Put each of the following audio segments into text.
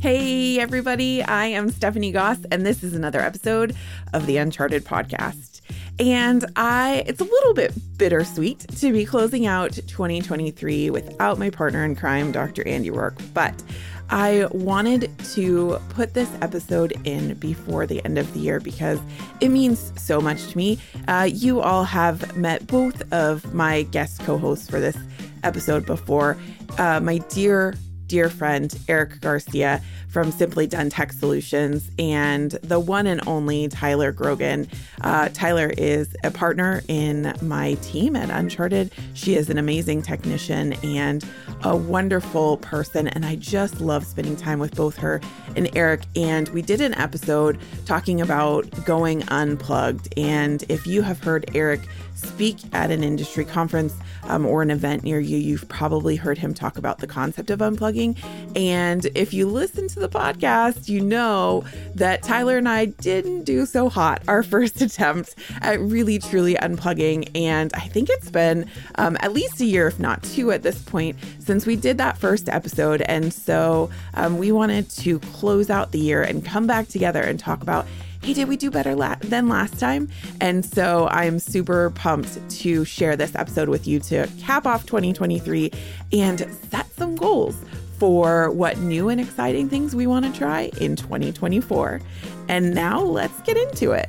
Hey, everybody, I am Stephanie Goss, and this is another episode of the Uncharted podcast. And I, it's a little bit bittersweet to be closing out 2023 without my partner in crime, Dr. Andy Roark, but I wanted to put this episode in before the end of the year because it means so much to me. Uh, you all have met both of my guest co hosts for this episode before. Uh, my dear dear friend Eric Garcia from Simply Done Tech Solutions and the one and only Tyler Grogan. Uh, Tyler is a partner in my team at Uncharted. She is an amazing technician and a wonderful person, and I just love spending time with both her and Eric. And we did an episode talking about going unplugged. And if you have heard Eric speak at an industry conference um, or an event near you, you've probably heard him talk about the concept of unplugging. And if you listen to the podcast, you know that Tyler and I didn't do so hot our first attempt at really truly unplugging. And I think it's been um, at least a year, if not two, at this point since we did that first episode. And so um, we wanted to close out the year and come back together and talk about hey, did we do better la- than last time? And so I'm super pumped to share this episode with you to cap off 2023 and set some goals for what new and exciting things we want to try in 2024. And now let's get into it.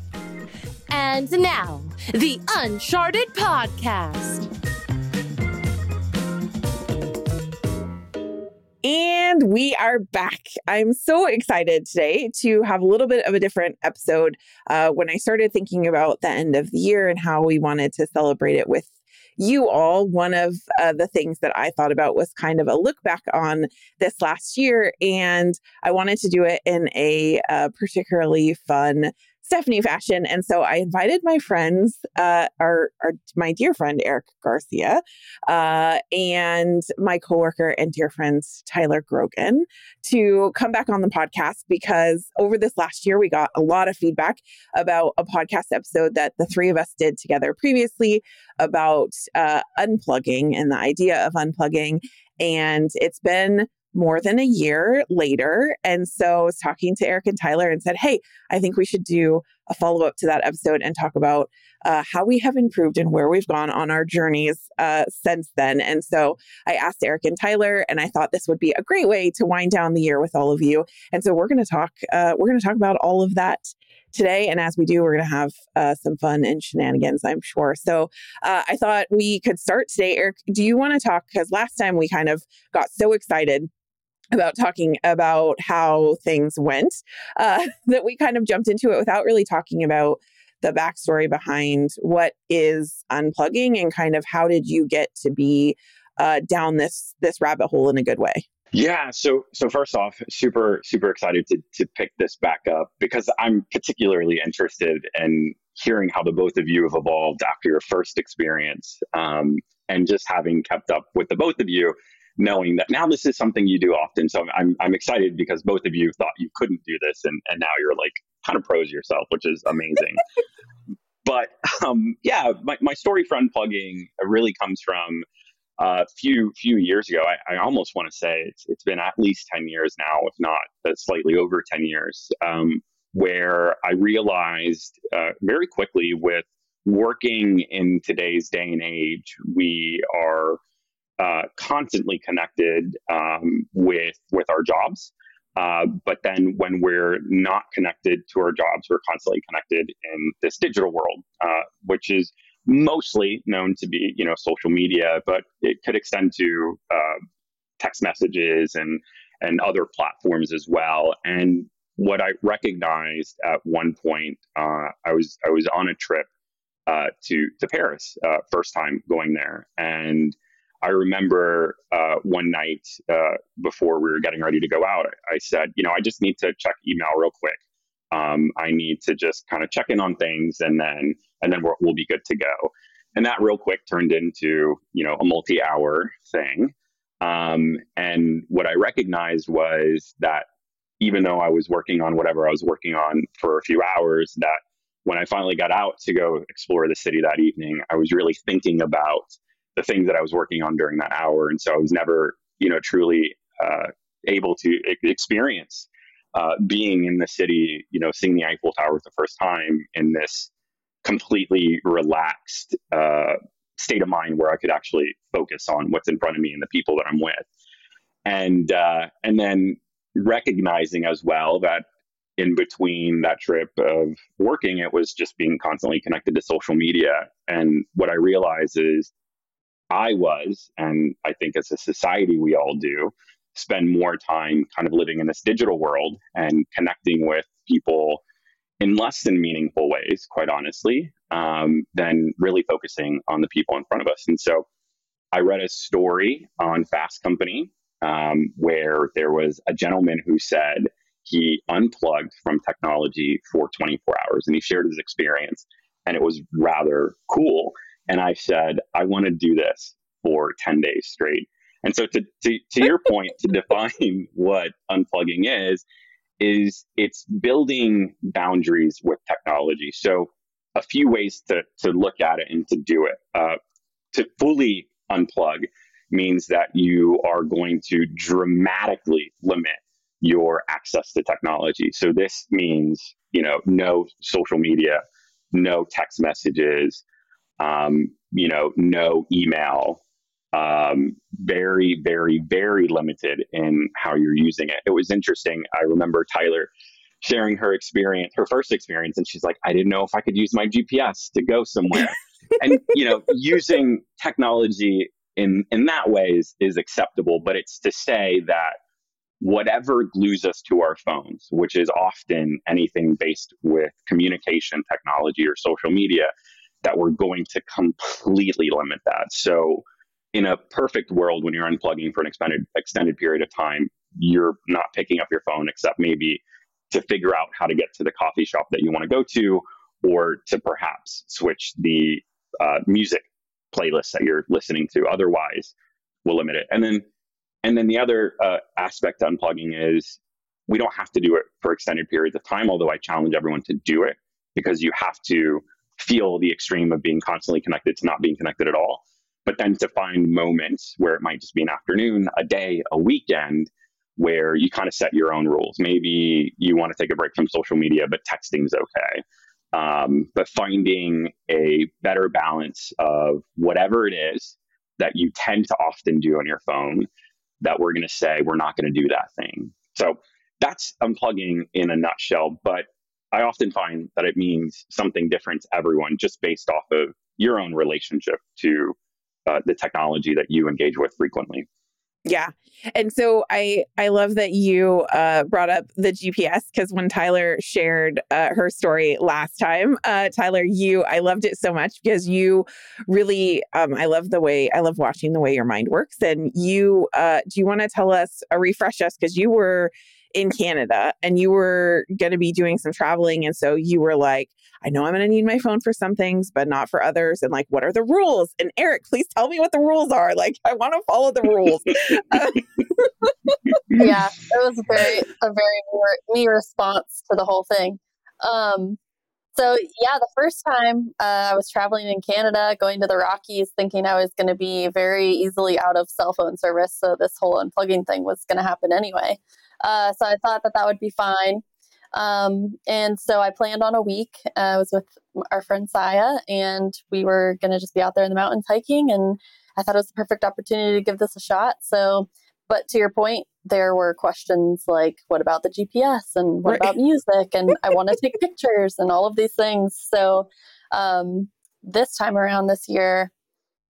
And now, the Uncharted Podcast. And we are back. I'm so excited today to have a little bit of a different episode. Uh, when I started thinking about the end of the year and how we wanted to celebrate it with you all, one of uh, the things that I thought about was kind of a look back on this last year. And I wanted to do it in a uh, particularly fun Stephanie fashion. And so I invited my friends, uh, our, our my dear friend Eric Garcia, uh, and my coworker and dear friend Tyler Grogan to come back on the podcast because over this last year we got a lot of feedback about a podcast episode that the three of us did together previously about uh, unplugging and the idea of unplugging. And it's been more than a year later. And so I was talking to Eric and Tyler and said, Hey, I think we should do a follow up to that episode and talk about uh, how we have improved and where we've gone on our journeys uh, since then. And so I asked Eric and Tyler, and I thought this would be a great way to wind down the year with all of you. And so we're going to talk. Uh, we're going to talk about all of that today. And as we do, we're going to have uh, some fun and shenanigans, I'm sure. So uh, I thought we could start today. Eric, do you want to talk? Because last time we kind of got so excited about talking about how things went uh, that we kind of jumped into it without really talking about the backstory behind what is unplugging and kind of how did you get to be uh, down this this rabbit hole in a good way? Yeah so so first off super super excited to to pick this back up because i'm particularly interested in hearing how the both of you have evolved after your first experience um, and just having kept up with the both of you knowing that now this is something you do often. So I'm, I'm excited because both of you thought you couldn't do this and, and now you're like kind of pros yourself, which is amazing. but um, yeah, my, my story for unplugging really comes from a few few years ago. I, I almost want to say it's, it's been at least 10 years now, if not uh, slightly over 10 years, um, where I realized uh, very quickly with working in today's day and age, we are uh, constantly connected um, with with our jobs. Uh, but then when we're not connected to our jobs, we're constantly connected in this digital world, uh, which is mostly known to be you know social media, but it could extend to uh, text messages and and other platforms as well. And what I recognized at one point, uh, I was I was on a trip to to Paris, first time going there, and I remember uh, one night uh, before we were getting ready to go out, I said, you know, I just need to check email real quick. Um, I need to just kind of check in on things, and then and then we'll, we'll be good to go. And that real quick turned into you know a multi-hour thing. Um, and what I recognized was that even though I was working on whatever I was working on for a few hours, that when I finally got out to go explore the city that evening, I was really thinking about the things that I was working on during that hour. And so I was never, you know, truly uh, able to experience uh, being in the city, you know, seeing the Eiffel Tower for the first time in this completely relaxed uh, state of mind where I could actually focus on what's in front of me and the people that I'm with, and uh, and then recognizing as well that in between that trip of working, it was just being constantly connected to social media, and what I realized is I was, and I think as a society we all do, spend more time kind of living in this digital world and connecting with people in less than meaningful ways, quite honestly, um, than really focusing on the people in front of us. And so I read a story on Fast Company um, where there was a gentleman who said he unplugged from technology for 24 hours and he shared his experience. And it was rather cool. And I said, I want to do this for 10 days straight. And so, to, to, to your point, to define what unplugging is, is it's building boundaries with technology. So, a few ways to, to look at it and to do it. Uh, to fully unplug means that you are going to dramatically limit your access to technology. So, this means, you know, no social media, no text messages, um, you know, no email, um, very, very, very limited in how you're using it. It was interesting. I remember Tyler sharing her experience, her first experience, and she's like, I didn't know if I could use my GPS to go somewhere. and you know, using technology in in that way is, is acceptable, but it's to say that whatever glues us to our phones, which is often anything based with communication technology or social media, that we're going to completely limit that. So in a perfect world, when you're unplugging for an extended extended period of time, you're not picking up your phone except maybe to figure out how to get to the coffee shop that you want to go to, or to perhaps switch the uh, music playlist that you're listening to. Otherwise, we'll limit it. And then, and then the other uh, aspect to unplugging is we don't have to do it for extended periods of time. Although I challenge everyone to do it because you have to feel the extreme of being constantly connected to not being connected at all but then to find moments where it might just be an afternoon, a day, a weekend where you kind of set your own rules. Maybe you want to take a break from social media, but texting's okay. Um, but finding a better balance of whatever it is that you tend to often do on your phone that we're going to say we're not going to do that thing. So that's unplugging in a nutshell. But I often find that it means something different to everyone just based off of your own relationship to uh, the technology that you engage with frequently. Yeah. And so I I love that you uh, brought up the GPS because when Tyler shared uh, her story last time, uh, Tyler, you I loved it so much because you really um, I love the way I love watching the way your mind works. And you uh, do you want to tell us or uh, refresh us because you were in Canada and you were going to be doing some traveling. And so you were like, I know I'm going to need my phone for some things, but not for others. And like, what are the rules? And Eric, please tell me what the rules are. Like, I want to follow the rules. yeah, it was very, a very me response to the whole thing. Um, so yeah, the first time uh, I was traveling in Canada, going to the Rockies, thinking I was going to be very easily out of cell phone service. So this whole unplugging thing was going to happen anyway. Uh, so I thought that that would be fine. Um, and so I planned on a week. Uh, I was with our friend Saya, and we were going to just be out there in the mountains hiking. And I thought it was the perfect opportunity to give this a shot. So, but to your point, there were questions like, what about the GPS and what right. about music? And I want to take pictures and all of these things. So, um, this time around this year,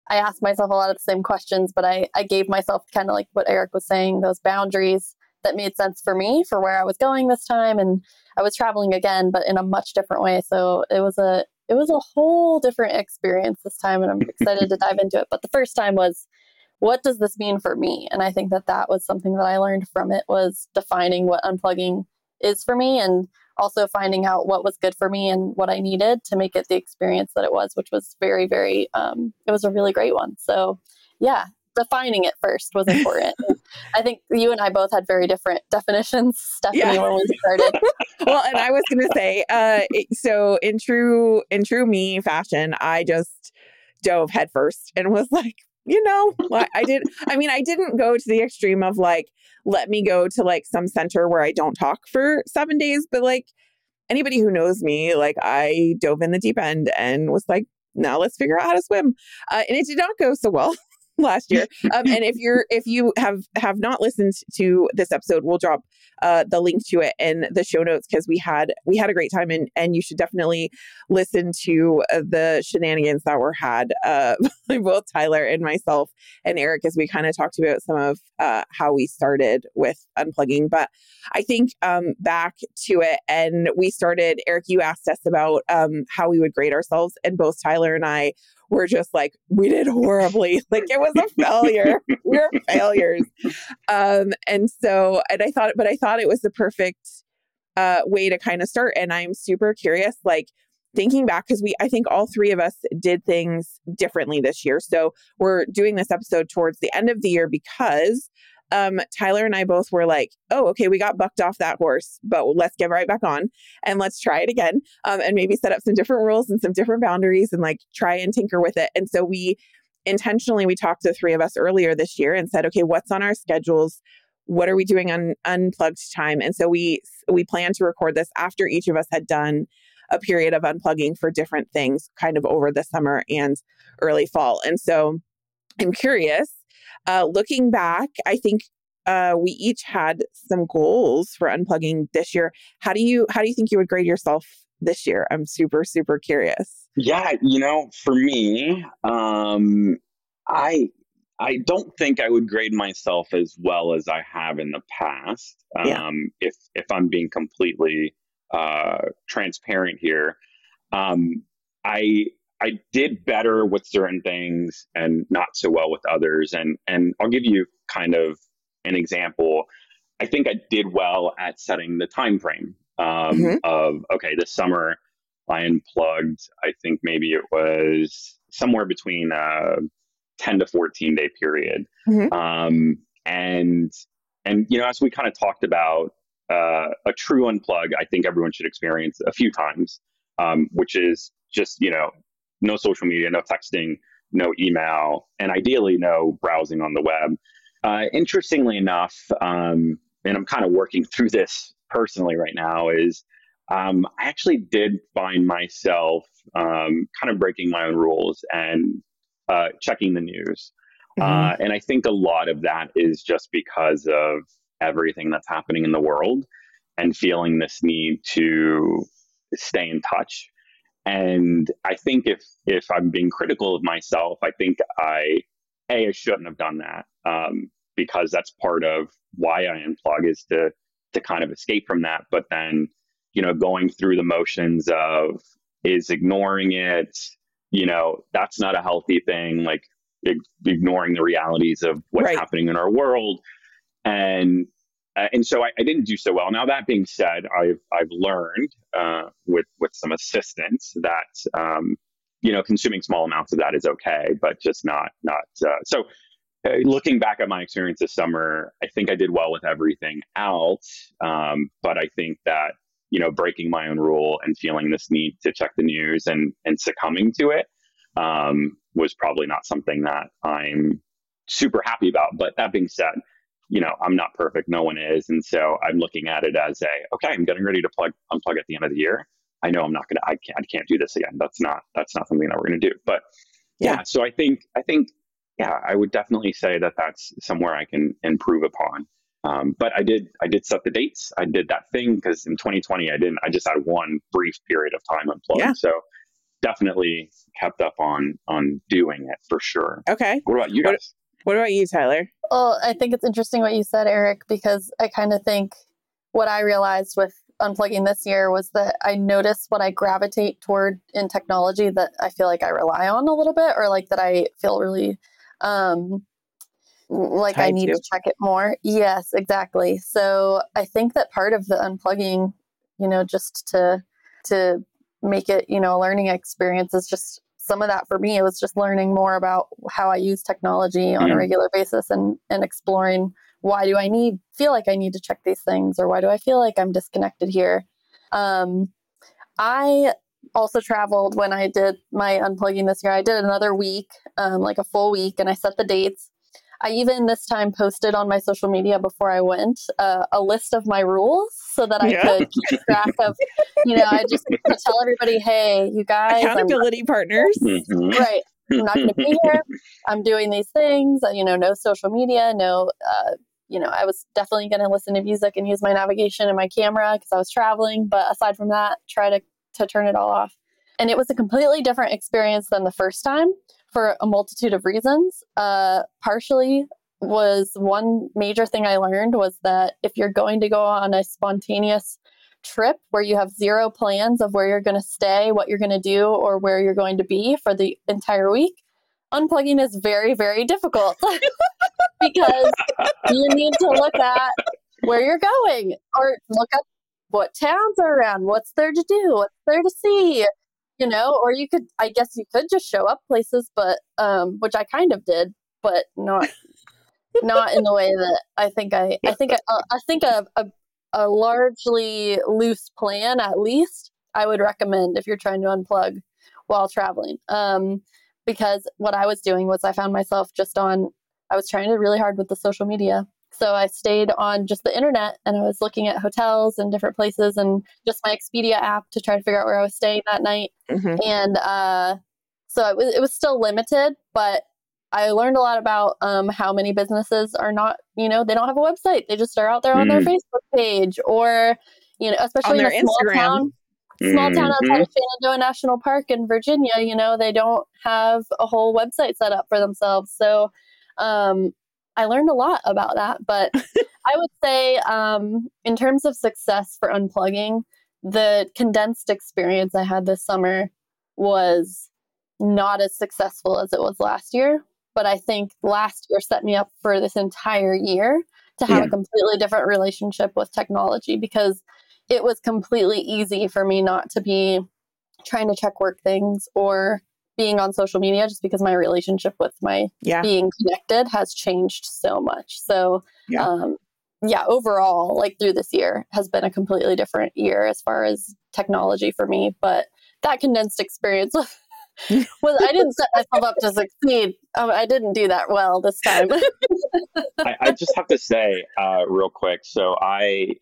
I asked myself a lot of the same questions, but I, I gave myself kind of like what Eric was saying, those boundaries that made sense for me for where I was going this time. And I was traveling again, but in a much different way. So it was a it was a whole different experience this time, and I'm excited to dive into it. But the first time was, what does this mean for me? And I think that that was something that I learned from it was defining what unplugging is for me, and also finding out what was good for me and what I needed to make it the experience that it was, which was very, very, um, it was a really great one. So, yeah, defining it first was important. I think you and I both had very different definitions, Stephanie, yeah. when we started. well, and I was going to say, uh, so in true in true me fashion, I just dove headfirst and was like, you know, I did. I mean, I didn't go to the extreme of like, let me go to like some center where I don't talk for seven days, but like anybody who knows me, like I dove in the deep end and was like, now let's figure out how to swim. Uh, and it did not go so well. Last year. Um, and if you're if you have have not listened to this episode, we'll drop uh, the link to it in the show notes because we had we had a great time and and you should definitely listen to uh, the shenanigans that were had uh, by both Tyler and myself and Eric as we kind of talked about some of uh, how we started with unplugging. But I think um, back to it, and we started. Eric, you asked us about um, how we would grade ourselves, and both Tyler and I were just like, we did horribly. like it was a failure. we are failures. Um, and so, and I thought, but I thought it was the perfect uh, way to kind of start. And I'm super curious, like, thinking back because we i think all three of us did things differently this year so we're doing this episode towards the end of the year because um, Tyler and I both were like, oh, okay, we got bucked off that horse, but let's get right back on and let's try it again um, and maybe set up some different rules and some different boundaries and like try and tinker with it. And so we intentionally, we talked to the three of us earlier this year and said, okay, what's on our schedules? What are we doing on unplugged time? And so we we plan to record this after each of us had done a period of unplugging for different things kind of over the summer and early fall. And so I'm curious uh, looking back, I think uh, we each had some goals for unplugging this year. How do you how do you think you would grade yourself this year? I'm super super curious. Yeah, you know, for me, um, I I don't think I would grade myself as well as I have in the past. Um, yeah. If if I'm being completely uh, transparent here, um, I I did better with certain things and not so well with others. And and I'll give you kind of an example. I think I did well at setting the time frame um, mm-hmm. of okay, this summer I unplugged. I think maybe it was somewhere between a ten to fourteen day period. Mm-hmm. Um, and and you know, as we kind of talked about, uh, a true unplug, I think everyone should experience a few times, um, which is just you know no social media, no texting, no email, and ideally no browsing on the web. Uh, interestingly enough, um, and I'm kind of working through this personally right now, is um, I actually did find myself um, kind of breaking my own rules and uh, checking the news. Mm-hmm. Uh, and I think a lot of that is just because of everything that's happening in the world and feeling this need to stay in touch and I think if if I'm being critical of myself, I think I a I shouldn't have done that um, because that's part of why I unplug is to to kind of escape from that. But then you know going through the motions of is ignoring it. You know that's not a healthy thing. Like ignoring the realities of what's right. happening in our world and uh, and so I, I, didn't do so well. Now that being said, I've I've learned uh, with with some assistance that um, you know consuming small amounts of that is okay, but just not not uh, so. Uh, looking back at my experience this summer, I think I did well with everything else. Um, but I think that you know breaking my own rule and feeling this need to check the news and and succumbing to it um, was probably not something that I'm super happy about. But that being said, you know, I'm not perfect. No one is. And so I'm looking at it as a, okay, I'm getting ready to plug, unplug at the end of the year. I know I'm not going to, I can't, I can't do this again. That's not, that's not something that we're going to do. But yeah. yeah, so I think, I think, yeah, I would definitely say that that's somewhere I can improve upon. Um, but I did, I did set the dates. I did that thing because in 2020, I didn't, I just had one brief period of time unplugged. Yeah. So definitely kept up on, on doing it for sure. Okay. What about you guys? What about you, Tyler? Well, I think it's interesting what you said, Eric, because I kind of think what I realized with unplugging this year was that I notice what I gravitate toward in technology that I feel like I rely on a little bit, or like that I feel really um, like I need to. to check it more. Yes, exactly. So I think that part of the unplugging, you know, just to to make it, you know, a learning experience is just some of that for me it was just learning more about how I use technology on mm. a regular basis and and exploring why do I need feel like I need to check these things or why do I feel like I'm disconnected here. Um, I also traveled when I did my unplugging this year. I did another week, um, like a full week, and I set the dates. I even this time posted on my social media before I went uh, a list of my rules so that I yeah. could keep track of, you know, I just tell everybody, hey, you guys, accountability I'm, partners, mm-hmm. right? I'm not going to be here. I'm doing these things. You know, no social media, no. Uh, you know, I was definitely going to listen to music and use my navigation and my camera because I was traveling. But aside from that, try to to turn it all off. And it was a completely different experience than the first time for a multitude of reasons. Uh, partially was one major thing I learned was that if you're going to go on a spontaneous trip where you have zero plans of where you're going to stay, what you're going to do, or where you're going to be for the entire week, unplugging is very, very difficult because you need to look at where you're going or look up what towns are around, what's there to do, what's there to see, you know, or you could, I guess you could just show up places, but, um, which I kind of did, but not, not in the way that I think I, I think, I, uh, I think a, a, a largely loose plan, at least, I would recommend if you're trying to unplug while traveling. Um, because what I was doing was I found myself just on, I was trying to really hard with the social media so I stayed on just the internet and I was looking at hotels and different places and just my Expedia app to try to figure out where I was staying that night. Mm-hmm. And uh, so it was, it was still limited, but I learned a lot about um, how many businesses are not, you know, they don't have a website. They just are out there on mm. their Facebook page or, you know, especially in a small Instagram. town. Small town outside mm-hmm. of Shenandoah National Park in Virginia, you know, they don't have a whole website set up for themselves. So um, I learned a lot about that. But I would say, um, in terms of success for unplugging, the condensed experience I had this summer was not as successful as it was last year. But I think last year set me up for this entire year to have yeah. a completely different relationship with technology because it was completely easy for me not to be trying to check work things or being on social media just because my relationship with my yeah. being connected has changed so much. So, yeah. Um, yeah, overall, like through this year has been a completely different year as far as technology for me. But that condensed experience was I didn't set myself up to succeed. Um, I didn't do that well this time. I, I, just have to say, uh, real quick. So I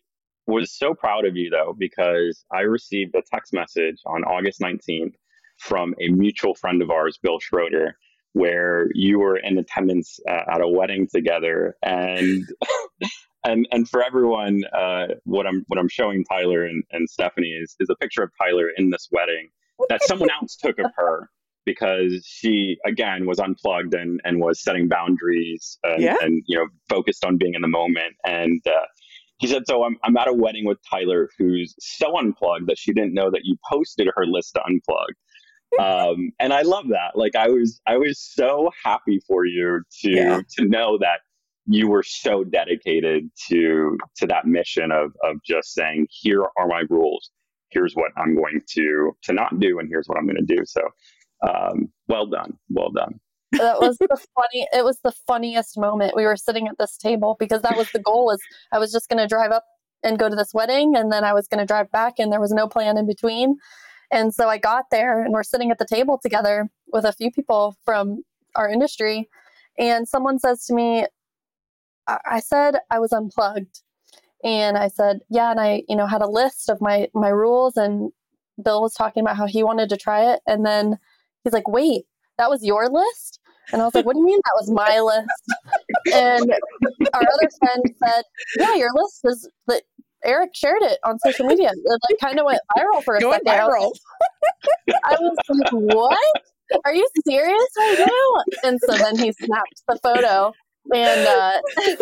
was so proud of you though because I received a text message on August nineteenth from a mutual friend of ours, Bill Schroeder, where you were in attendance uh, at a wedding together, and and and for everyone, uh, what I'm what I'm showing Tyler and, and Stephanie is is a picture of Tyler in this wedding that someone else took of her because she again was unplugged and and was setting boundaries and, yeah. and you know focused on being in the moment and. Uh, he said, So I'm, I'm at a wedding with Tyler, who's so unplugged that she didn't know that you posted her list to unplug um, and I love that. Like I was, I was so happy for you to yeah. to know that you were so dedicated to to that mission of of just saying, here are my rules. Here's what I'm going to to not do, and here's what I'm going to do. So, um, well done, well done. that was the funny. It was the funniest moment. We were sitting at this table because that was the goal. Was I was just going to drive up and go to this wedding, and then I was going to drive back, and there was no plan in between. And so I got there and we're sitting at the table together with a few people from our industry. And someone says to me, I, I said I was unplugged. And I said, yeah. And I, you know, had a list of my, my rules and Bill was talking about how he wanted to try it. And then he's like, wait, that was your list? And I was like, what do you mean that was my list? And our other friend said, yeah, your list is that Eric shared it on social media. It like kind of went viral for a Going second. Viral. I was like, "What? Are you serious right now?" And so then he snapped the photo, and uh,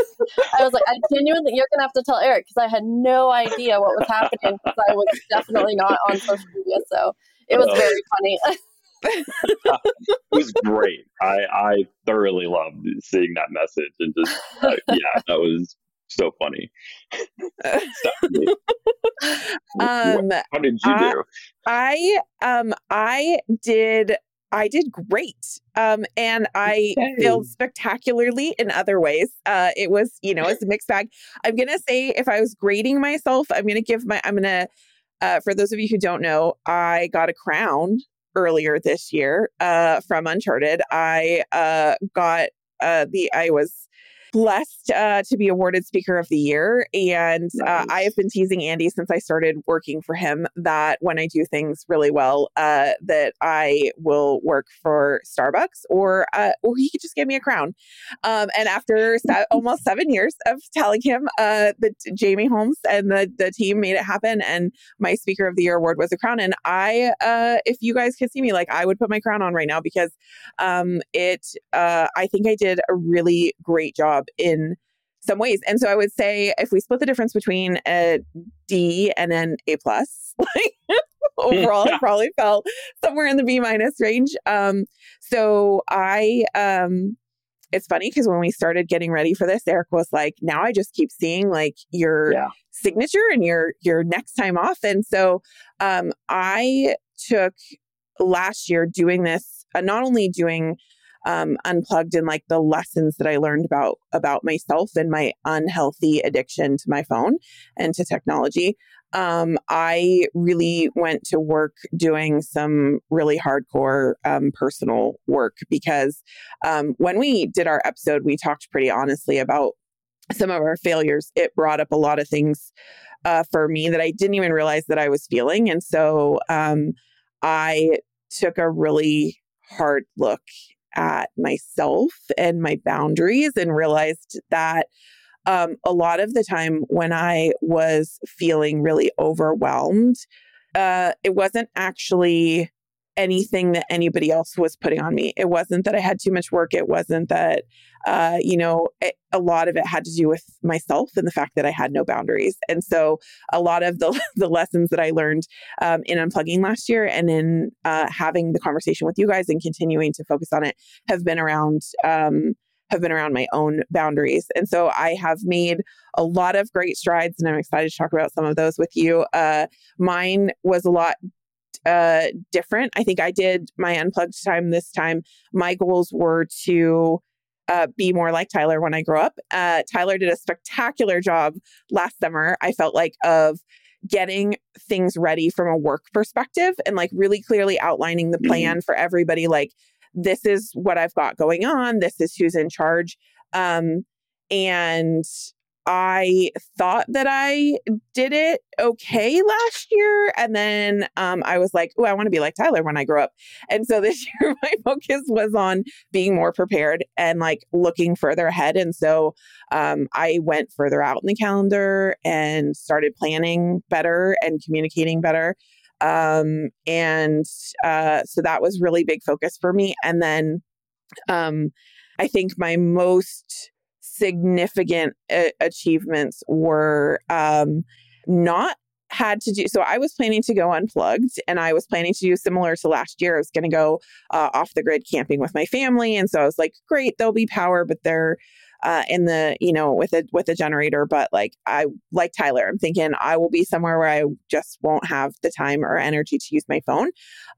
I was like, "I genuinely, you're gonna have to tell Eric because I had no idea what was happening because I was definitely not on social media." So it was very funny. it was great. I I thoroughly loved seeing that message and just uh, yeah, that was so funny. um, How did you do? I um I did I did great. Um, and I okay. feel spectacularly in other ways. Uh, it was, you know, it's a mixed bag. I'm gonna say if I was grading myself, I'm gonna give my I'm gonna uh, for those of you who don't know, I got a crown earlier this year uh, from Uncharted. I uh, got uh, the I was blessed uh, to be awarded Speaker of the Year. And uh, I have been teasing Andy since I started working for him that when I do things really well, uh, that I will work for Starbucks or uh, or he could just give me a crown. Um, and after se- almost seven years of telling him uh, that Jamie Holmes and the the team made it happen, and my Speaker of the Year award was a crown. And I, uh, if you guys could see me, like I would put my crown on right now because um, it. I think I did a really great job in some ways. And so I would say if we split the difference between a D and an A plus, like overall, yeah. probably fell somewhere in the B minus range. Um, so I um it's funny because when we started getting ready for this, Eric was like, now I just keep seeing like your yeah. signature and your your next time off. And so um I took last year doing this, uh, not only doing um, unplugged and like the lessons that I learned about about myself and my unhealthy addiction to my phone and to technology. Um, I really went to work doing some really hardcore um, personal work because um, when we did our episode, we talked pretty honestly about some of our failures. It brought up a lot of things uh, for me that I didn't even realize that I was feeling, and so um, I took a really hard look at myself and my boundaries and realized that um, a lot of the time when I was feeling really overwhelmed, uh, it wasn't actually anything that anybody else was putting on me. It wasn't that I had too much work. It wasn't that, uh, you know, it, a lot of it had to do with myself and the fact that I had no boundaries. And so a lot of the, the lessons that I learned um, in unplugging last year and in uh, having the conversation with you guys and continuing to focus on it have been around. Um, have been around my own boundaries. And so I have made a lot of great strides, and I'm excited to talk about some of those with you. Uh, mine was a lot uh, different. I think I did my unplugged time this time. My goals were to uh, be more like Tyler when I grow up. Uh, Tyler did a spectacular job last summer. I felt like of getting things ready from a work perspective and like really clearly outlining the mm-hmm. plan for everybody. Like this is what I've got going on. This is who's in charge. Um, and I thought that I did it okay last year. And then um, I was like, oh, I want to be like Tyler when I grow up. And so this year, my focus was on being more prepared and like looking further ahead. And so um, I went further out in the calendar and started planning better and communicating better. Um, and uh, so that was really big focus for me. And then um, I think my most significant a- achievements were um, not had to do so i was planning to go unplugged and i was planning to do similar to last year. I was going to go uh, off the grid camping with my family and so i was like great there'll be power but they're uh, in the you know with a with a generator but like i like tyler i'm thinking i will be somewhere where i just won't have the time or energy to use my phone.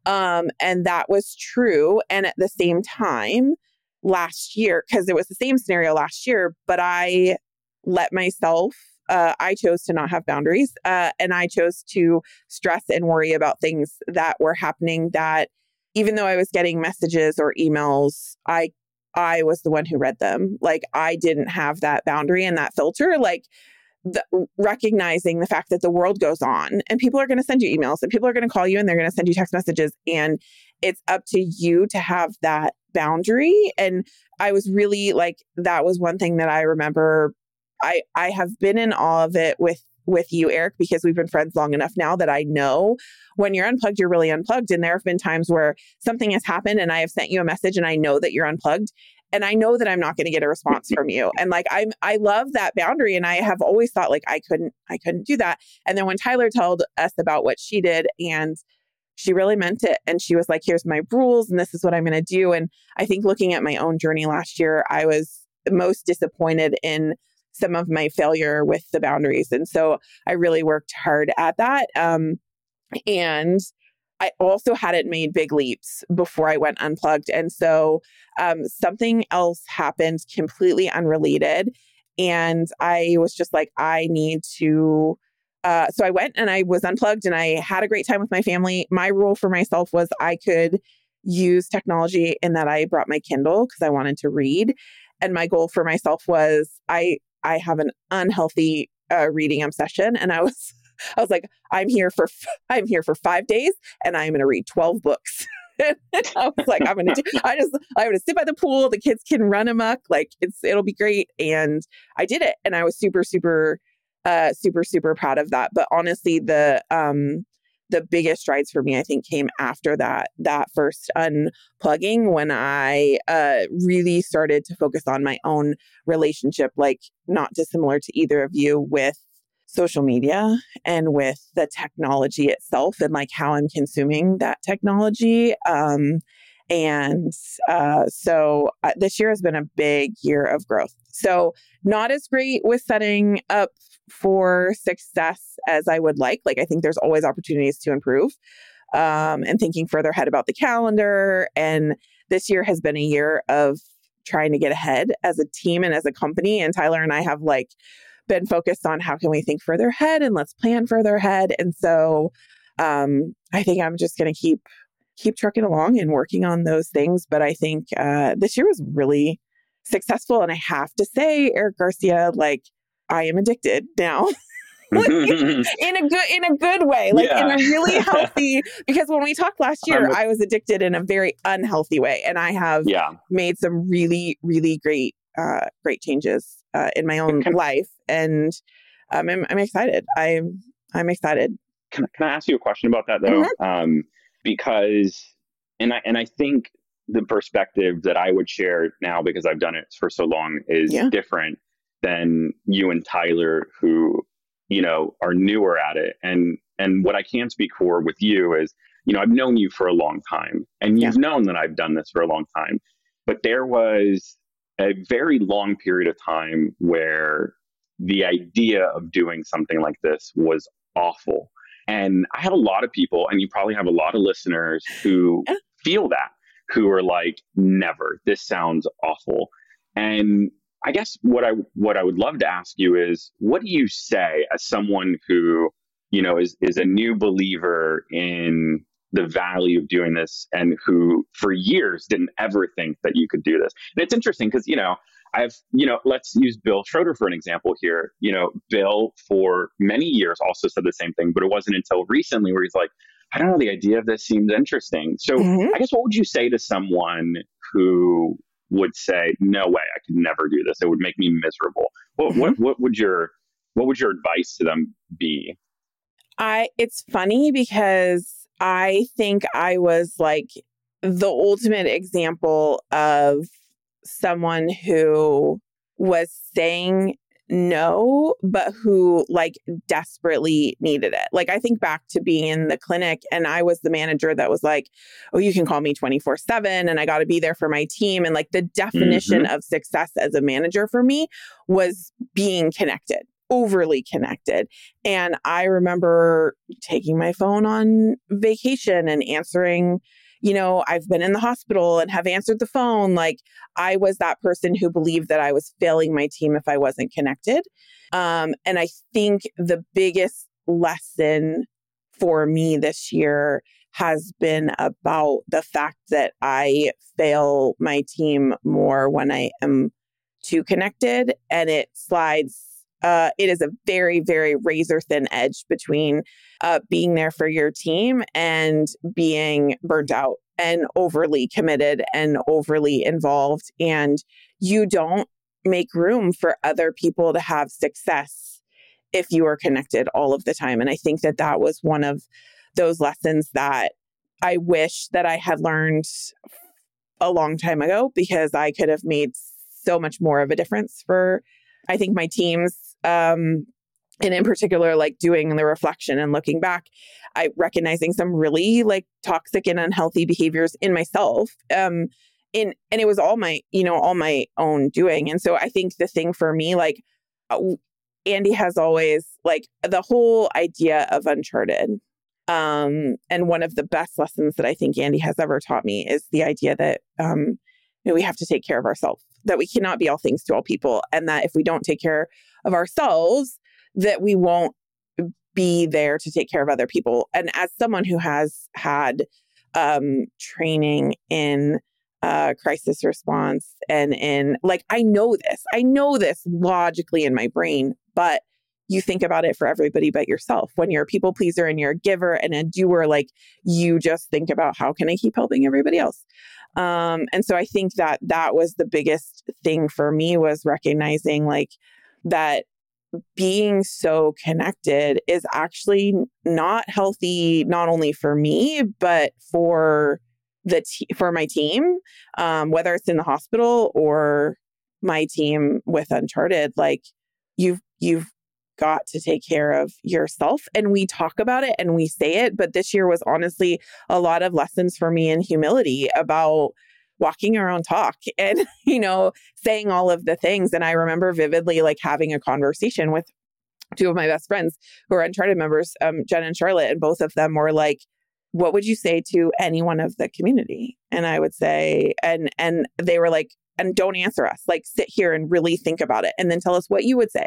Um, and that was true and at the same time last year because it was the same scenario last year, but I let myself. Uh, I chose to not have boundaries, uh, and I chose to stress and worry about things that were happening. That even though I was getting messages or emails, I I was the one who read them. Like I didn't have that boundary and that filter. Like the, recognizing the fact that the world goes on and people are going to send you emails and people are going to call you and they're going to send you text messages and it's up to you to have that boundary and i was really like that was one thing that i remember. I i have been in awe of it with with you eric because we've been friends long enough now that i know when you're unplugged you're really unplugged. And there have been times where something has happened and i have sent you a message and i know that you're unplugged and i know that i'm not going to get a response from you. And like i'm i love that boundary and i have always thought like i couldn't i couldn't do that. And then when tyler told us about what she did and she really meant it. And she was like, here's my rules and this is what I'm going to do. And I think looking at my own journey last year, I was most disappointed in some of my failure with the boundaries. And so I really worked hard at that. Um, and I also hadn't made big leaps before I went unplugged. And so um, something else happened completely unrelated. And I was just like, I need to uh, so I went and I was unplugged and I had a great time with my family. My rule for myself was I could use technology in that I brought my Kindle because I wanted to read. And my goal for myself was I I have an unhealthy uh, reading obsession, and I was I was like I'm here for I'm here for five days, and I'm going to read twelve books. I was like, I'm gonna do, I just I'm gonna sit by the pool. The kids can run amok. Like it's it'll be great. And I did it. And I was super, super, uh, super, super proud of that. But honestly, the um the biggest strides for me, I think, came after that that first unplugging when I uh, really started to focus on my own relationship, like not dissimilar to either of you, with social media and with the technology itself and like how I'm consuming that technology. Um, and uh, so uh, this year has been a big year of growth. So, not as great with setting up for success as I would like. Like, I think there's always opportunities to improve um, and thinking further ahead about the calendar. And this year has been a year of trying to get ahead as a team and as a company. And Tyler and I have like been focused on how can we think further ahead and let's plan further ahead. And so um, I think I'm just going to keep keep trucking along and working on those things. But I think uh, this year was really successful, and I have to say, Eric Garcia, like I am addicted now. in a good in a good way like yeah. in a really healthy because when we talked last year I was addicted in a very unhealthy way and I have yeah. made some really really great uh, great changes uh, in my own life and um, I'm, I'm excited I'm I'm excited can, can I ask you a question about that though mm-hmm. um, because and I and I think the perspective that I would share now because I've done it for so long is yeah. different than you and Tyler who you know are newer at it. And and what I can speak for with you is you know I've known you for a long time and you've yeah. known that I've done this for a long time. But there was a very long period of time where the idea of doing something like this was awful. And I have a lot of people, and you probably have a lot of listeners who feel that, who are like, never, this sounds awful. And I guess what I what I would love to ask you is, what do you say as someone who, you know, is is a new believer in the value of doing this and who for years didn't ever think that you could do this. And it's interesting because, you know, I've, you know, let's use Bill Schroeder for an example here. You know, Bill for many years also said the same thing, but it wasn't until recently where he's like, I don't know, the idea of this seems interesting. So mm-hmm. I guess what would you say to someone who would say, no way, I could never do this. It would make me miserable. What, mm-hmm. what, what would your, what would your advice to them be? I, it's funny because I think I was like the ultimate example of someone who was saying no, but who like desperately needed it. Like I think back to being in the clinic and I was the manager that was like, oh, you can call me 24 7 and I got to be there for my team. And like the definition mm-hmm. of success as a manager for me was being connected overly connected. And I remember taking my phone on vacation and answering you know, I've been in the hospital and have answered the phone. Like I was that person who believed that I was failing my team if I wasn't connected. Um, and I think the biggest lesson for me this year has been about the fact that I fail my team more when I am too connected and it slides uh, it is a very, very razor thin edge between uh, being there for your team and being burnt out and overly committed and overly involved. And you don't make room for other people to have success if you are connected all of the time. And I think that that was one of those lessons that I wish that I had learned a long time ago because I could have made so much more of a difference for I think my teams um, and in particular like doing the reflection and looking back i recognizing some really like toxic and unhealthy behaviors in myself um in and it was all my you know all my own doing. And so i think the thing for me like uh, andy has always like the whole idea of uncharted um and one of the best lessons that i think andy has ever taught me is the idea that um you know, we have to take care of ourselves that we cannot be all things to all people and that if we don't take care of ourselves that we won't be there to take care of other people. And as someone who has had um, training in uh, crisis response and in like, I know this, I know this logically in my brain, but you think about it for everybody but yourself. When you're a people pleaser and you're a giver and a doer, like you just think about how can I keep helping everybody else. Um, and so I think that that was the biggest thing for me was recognizing like that being so connected is actually not healthy not only for me but for the t- for my team um, whether it's in the hospital or my team with uncharted like you've you've got to take care of yourself and we talk about it and we say it but this year was honestly a lot of lessons for me in humility about walking our own talk and, you know, saying all of the things. And I remember vividly like having a conversation with two of my best friends who are Uncharted members, um, Jen and Charlotte, and both of them were like, what would you say to anyone of the community? And I would say, and and they were like, and don't answer us. Like sit here and really think about it and then tell us what you would say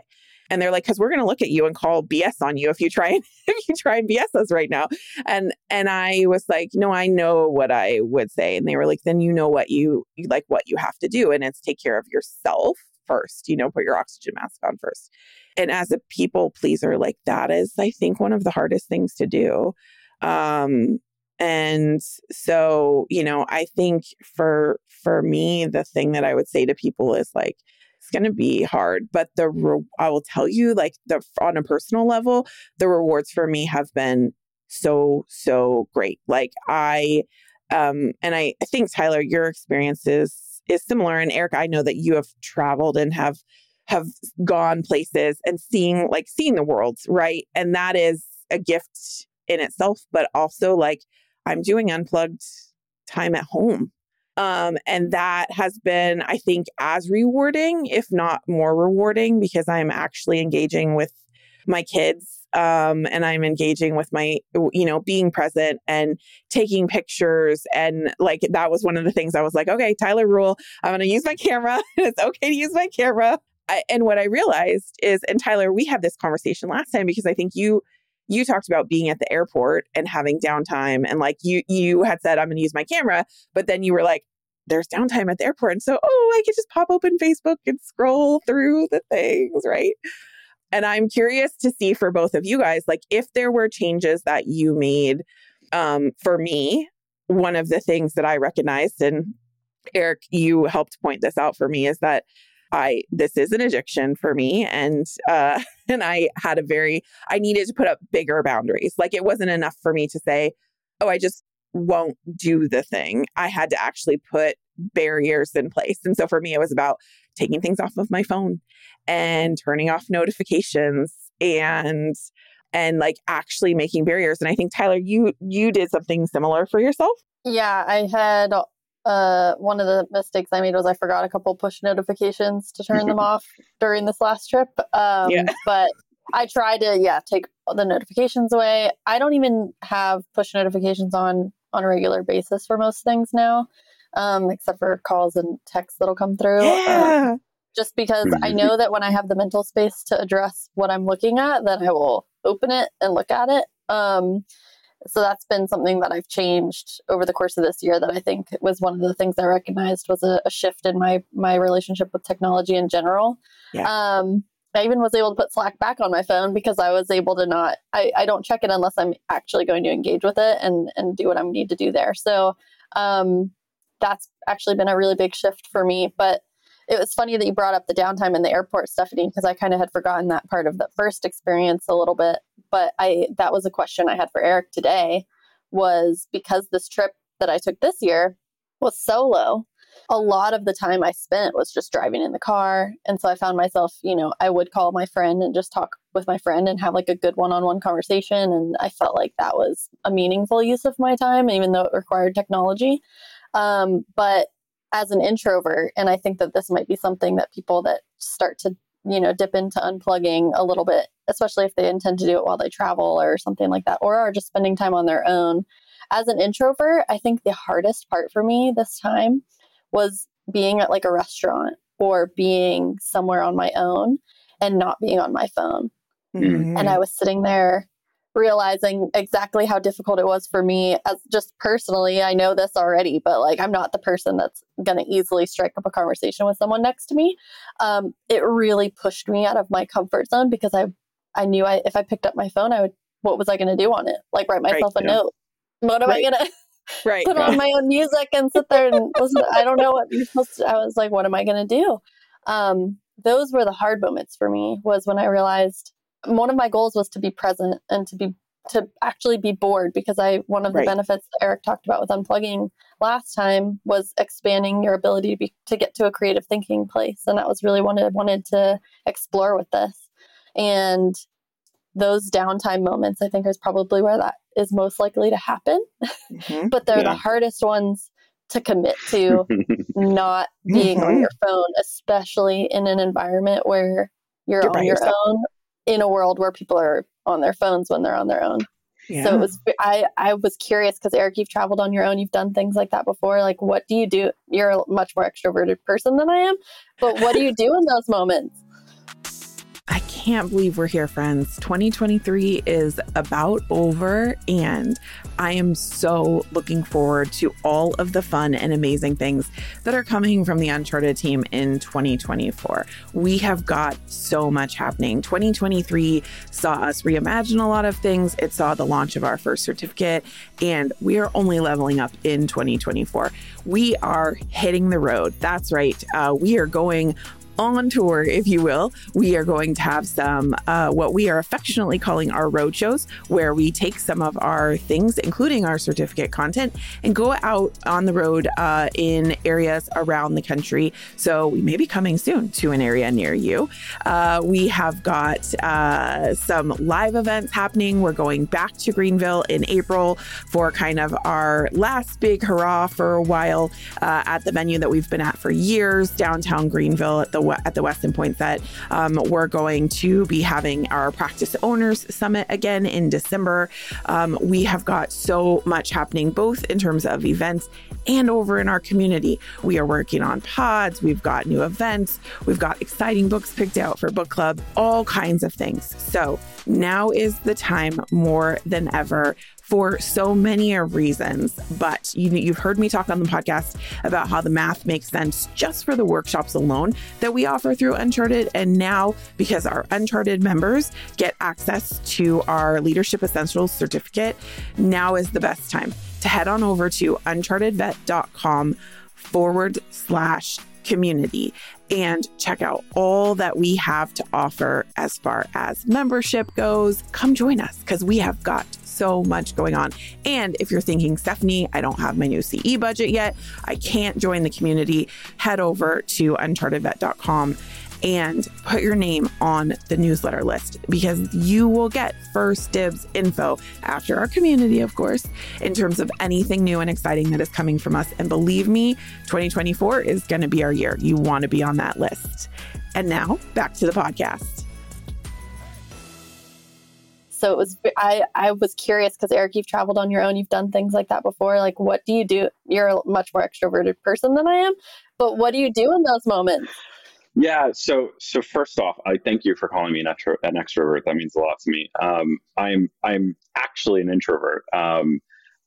and they're like because we're going to look at you and call bs on you if you try and if you try and bs us right now and and i was like no i know what i would say and they were like then you know what you like what you have to do and it's take care of yourself first you know put your oxygen mask on first and as a people pleaser like that is i think one of the hardest things to do. Um and so you know i think for for me the thing that i would say to people is like it's going to be hard but the re- i will tell you like the on a personal level the rewards for me have been so so great. Like i um and i think tyler your experience is is similar and eric i know that you have traveled and have have gone places and seeing like seeing the world right? And that is a gift in itself but also like i'm doing unplugged time at home um, and that has been, I think, as rewarding, if not more rewarding, because I'm actually engaging with my kids um, and I'm engaging with my, you know, being present and taking pictures. And like that was one of the things I was like, okay, Tyler Rule, I'm going to use my camera. it's okay to use my camera. I, and what I realized is, and Tyler, we had this conversation last time because I think you you talked about being at the airport and having downtime and like you you had said i'm going to use my camera but then you were like there's downtime at the airport. And so oh i can just pop open facebook and scroll through the things right? And i'm curious to see for both of you guys like if there were changes that you made um, for me one of the things that i recognized and eric you helped point this out for me is that I this is an addiction for me and uh and I had a very I needed to put up bigger boundaries. Like it wasn't enough for me to say, "Oh, I just won't do the thing." I had to actually put barriers in place. And so for me it was about taking things off of my phone and turning off notifications and and like actually making barriers and I think Tyler you you did something similar for yourself? Yeah, I had uh, one of the mistakes I made was I forgot a couple push notifications to turn them off during this last trip. Um, yeah. but I tried to, yeah, take the notifications away. I don't even have push notifications on on a regular basis for most things now, um, except for calls and texts that'll come through. Yeah. Um, just because I know that when I have the mental space to address what I'm looking at, then I will open it and look at it. Um, so that's been something that I've changed over the course of this year that I think was one of the things I recognized was a, a shift in my my relationship with technology in general. Yeah. Um, I even was able to put Slack back on my phone because I was able to not I, I don't check it unless I'm actually going to engage with it and and do what I need to do there. So um, that's actually been a really big shift for me. But it was funny that you brought up the downtime in the airport, Stephanie, because I kind of had forgotten that part of the first experience a little bit. But I that was a question I had for Eric today was because this trip that I took this year was solo. A lot of the time I spent was just driving in the car. And so I found myself, you know, I would call my friend and just talk with my friend and have like a good one on one conversation. And I felt like that was a meaningful use of my time, even though it required technology. Um, but as an introvert and i think that this might be something that people that start to you know dip into unplugging a little bit especially if they intend to do it while they travel or something like that or are just spending time on their own as an introvert i think the hardest part for me this time was being at like a restaurant or being somewhere on my own and not being on my phone mm-hmm. and i was sitting there realizing exactly how difficult it was for me as just personally i know this already but like i'm not the person that's going to easily strike up a conversation with someone next to me um, it really pushed me out of my comfort zone because i i knew I, if i picked up my phone i would what was i going to do on it like write myself right, a yeah. note what am Right. i going to Right. put on my own music and sit there and listen. I don't know what you're supposed to. I was like, what am I going to do? Um, those were the hard moments for me. Was when I realized one of my goals was to be present and to be to actually be bored because I one of the Right. benefits that Eric talked about with unplugging last time was expanding your ability to be to get to a creative thinking place, and that was really what I wanted to explore with this. And those downtime moments, I think, is probably where that is most likely to happen Mhm. but they're Yeah. the hardest ones to commit to not being on Mhm. your phone, especially in an environment where you're, You're on your yourself. own in a world where people are on their phones when they're on their own. Yeah. So it was I I was curious because Eric, you've traveled on your own, you've done things like that before. Like what do you do? You're a much more extroverted person than I am, but what do you do in those moments? Can't believe we're here, friends. 2023 is about over, and I am so looking forward to all of the fun and amazing things that are coming from the Uncharted team in 2024. We have got so much happening. 2023 saw us reimagine a lot of things, it saw the launch of our first certificate, and we are only leveling up in 2024. We are hitting the road. That's right. Uh, we are going on tour, if you will. We are going to have some, uh, what we are affectionately calling our road shows, where we take some of our things, including our certificate content, and go out on the road uh, in areas around the country. So we may be coming soon to an area near you. Uh, we have got uh, some live events happening. We're going back to Greenville in April for kind of our last big hurrah for a while uh, at the venue that we've been at for years, downtown Greenville at the at the Westin Poinsett. Um, we're going to be having our practice owners summit again in December. Um, we have got so much happening, both in terms of events and over in our community. We are working on pods. We've got new events. We've got exciting books picked out for book club. All kinds of things. So now is the time more than ever for so many reasons. But you, you've heard me talk on the podcast about how the math makes sense just for the workshops alone that we offer through Uncharted. And now, because our Uncharted members get access to our Leadership Essentials certificate, now is the best time to head on over to unchartedvet.com forward slash community and check out all that we have to offer as far as membership goes. Come join us because we have got so much going on. And if you're thinking, Stephanie, I don't have my new CE budget yet, I can't join the community, head over to unchartedvet.com and put your name on the newsletter list because you will get first dibs info after our community, of course, in terms of anything new and exciting that is coming from us. And believe me, 2024 is going to be our year. You want to be on that list. And now back to the podcast. So it was I I was curious because Eric, you've traveled on your own, you've done things like that before. Like what do you do? You're a much more extroverted person than I am, but what do you do in those moments? Yeah. So, so first off, I thank you for calling me an, extro, an extrovert. That means a lot to me. Um, I'm, I'm actually an introvert. Um,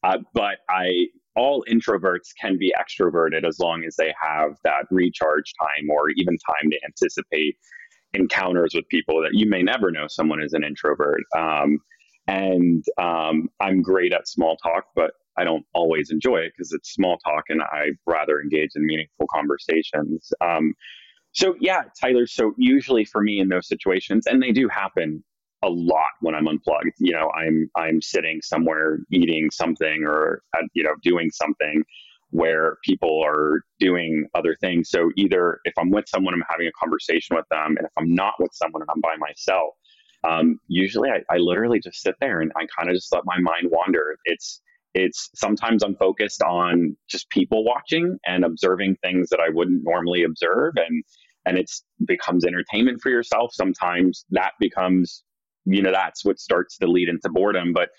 uh, but I, all introverts can be extroverted as long as they have that recharge time or even time to anticipate encounters with people that you may never know someone is an introvert. Um, and um, I'm great at small talk, but I don't always enjoy it because it's small talk and I rather engage in meaningful conversations. Um, so yeah, Tyler. So usually for me in those situations, and they do happen a lot when I'm unplugged. You know, I'm I'm sitting somewhere eating something or uh, you know doing something where people are doing other things. So either if I'm with someone, I'm having a conversation with them, and if I'm not with someone and I'm by myself, um, usually I, I literally just sit there and I kind of just let my mind wander. It's it's sometimes I'm focused on just people watching and observing things that I wouldn't normally observe and and it's becomes entertainment for yourself. Sometimes that becomes, you know, that's what starts to lead into boredom. But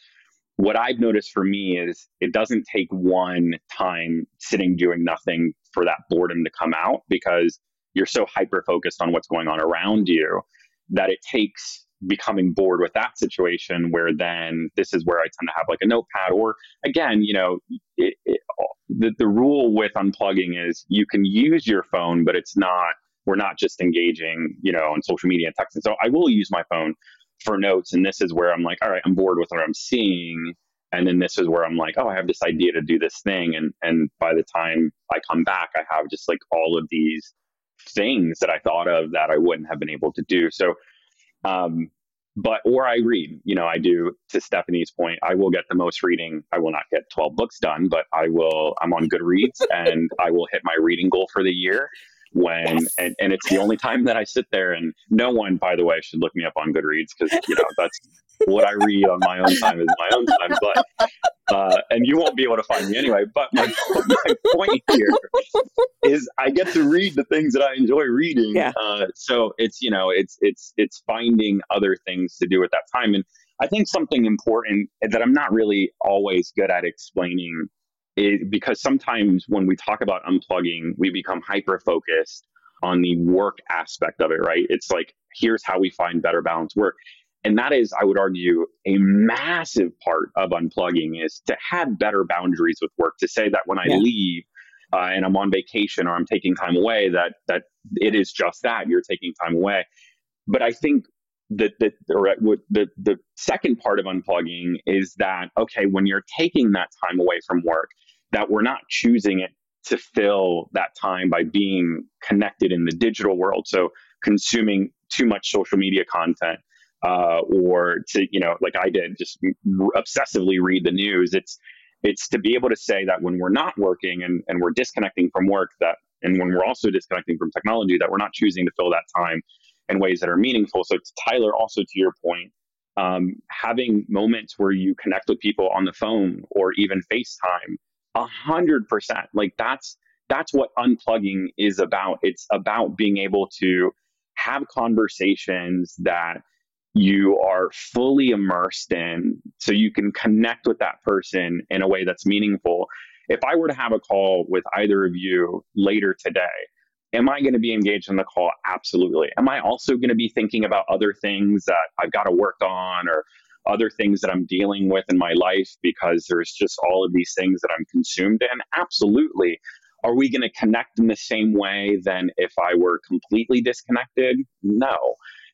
what I've noticed for me is it doesn't take one time sitting doing nothing for that boredom to come out because you're so hyper focused on what's going on around you that it takes becoming bored with that situation where then this is where I tend to have like a notepad or again, you know, it, it, the, the rule with unplugging is you can use your phone, but it's not, we're not just engaging, you know, on social media and texting. So I will use my phone for notes. And this is where I'm like, all right, I'm bored with what I'm seeing. And then this is where I'm like, oh, I have this idea to do this thing. And, and by the time I come back, I have just like all of these things that I thought of that I wouldn't have been able to do. So, um, but or I read, you know, I do to Stephanie's point, I will get the most reading. I will not get 12 books done, but I will, I'm on Goodreads and I will hit my reading goal for the year when, yes. and, and it's the only time that I sit there and no one, by the way, should look me up on Goodreads because, you know, that's what I read on my own time is my own time. But uh, and you won't be able to find me anyway. But my, my point here is I get to read the things that I enjoy reading. Yeah. Uh, so it's you know it's it's it's finding other things to do at that time, and I think something important that I'm not really always good at explaining is because sometimes when we talk about unplugging, we become hyper focused on the work aspect of it. Right? It's like here's how we find better balanced work. And that is, I would argue, a massive part of unplugging is to have better boundaries with work. To say that when I yeah. leave uh, and I'm on vacation or I'm taking time away, that that it is just that you're taking time away. But I think that the, the the the second part of unplugging is that okay, when you're taking that time away from work, that we're not choosing it to fill that time by being connected in the digital world. So consuming too much social media content uh, or to you know like I did just obsessively read the news. It's it's to be able to say that when we're not working and, and we're disconnecting from work that and when we're also disconnecting from technology that we're not choosing to fill that time in ways that are meaningful. So Tyler, also to your point, um, having moments where you connect with people on the phone or even FaceTime, a hundred percent. Like that's that's what unplugging is about. It's about being able to have conversations that you are fully immersed in so you can connect with that person in a way that's meaningful. If I were to have a call with either of you later today, am I going to be engaged in the call? Absolutely. Am I also going to be thinking about other things that I've got to work on or other things that I'm dealing with in my life because there's just all of these things that I'm consumed in? Absolutely. Are we going to connect in the same way than if I were completely disconnected? No.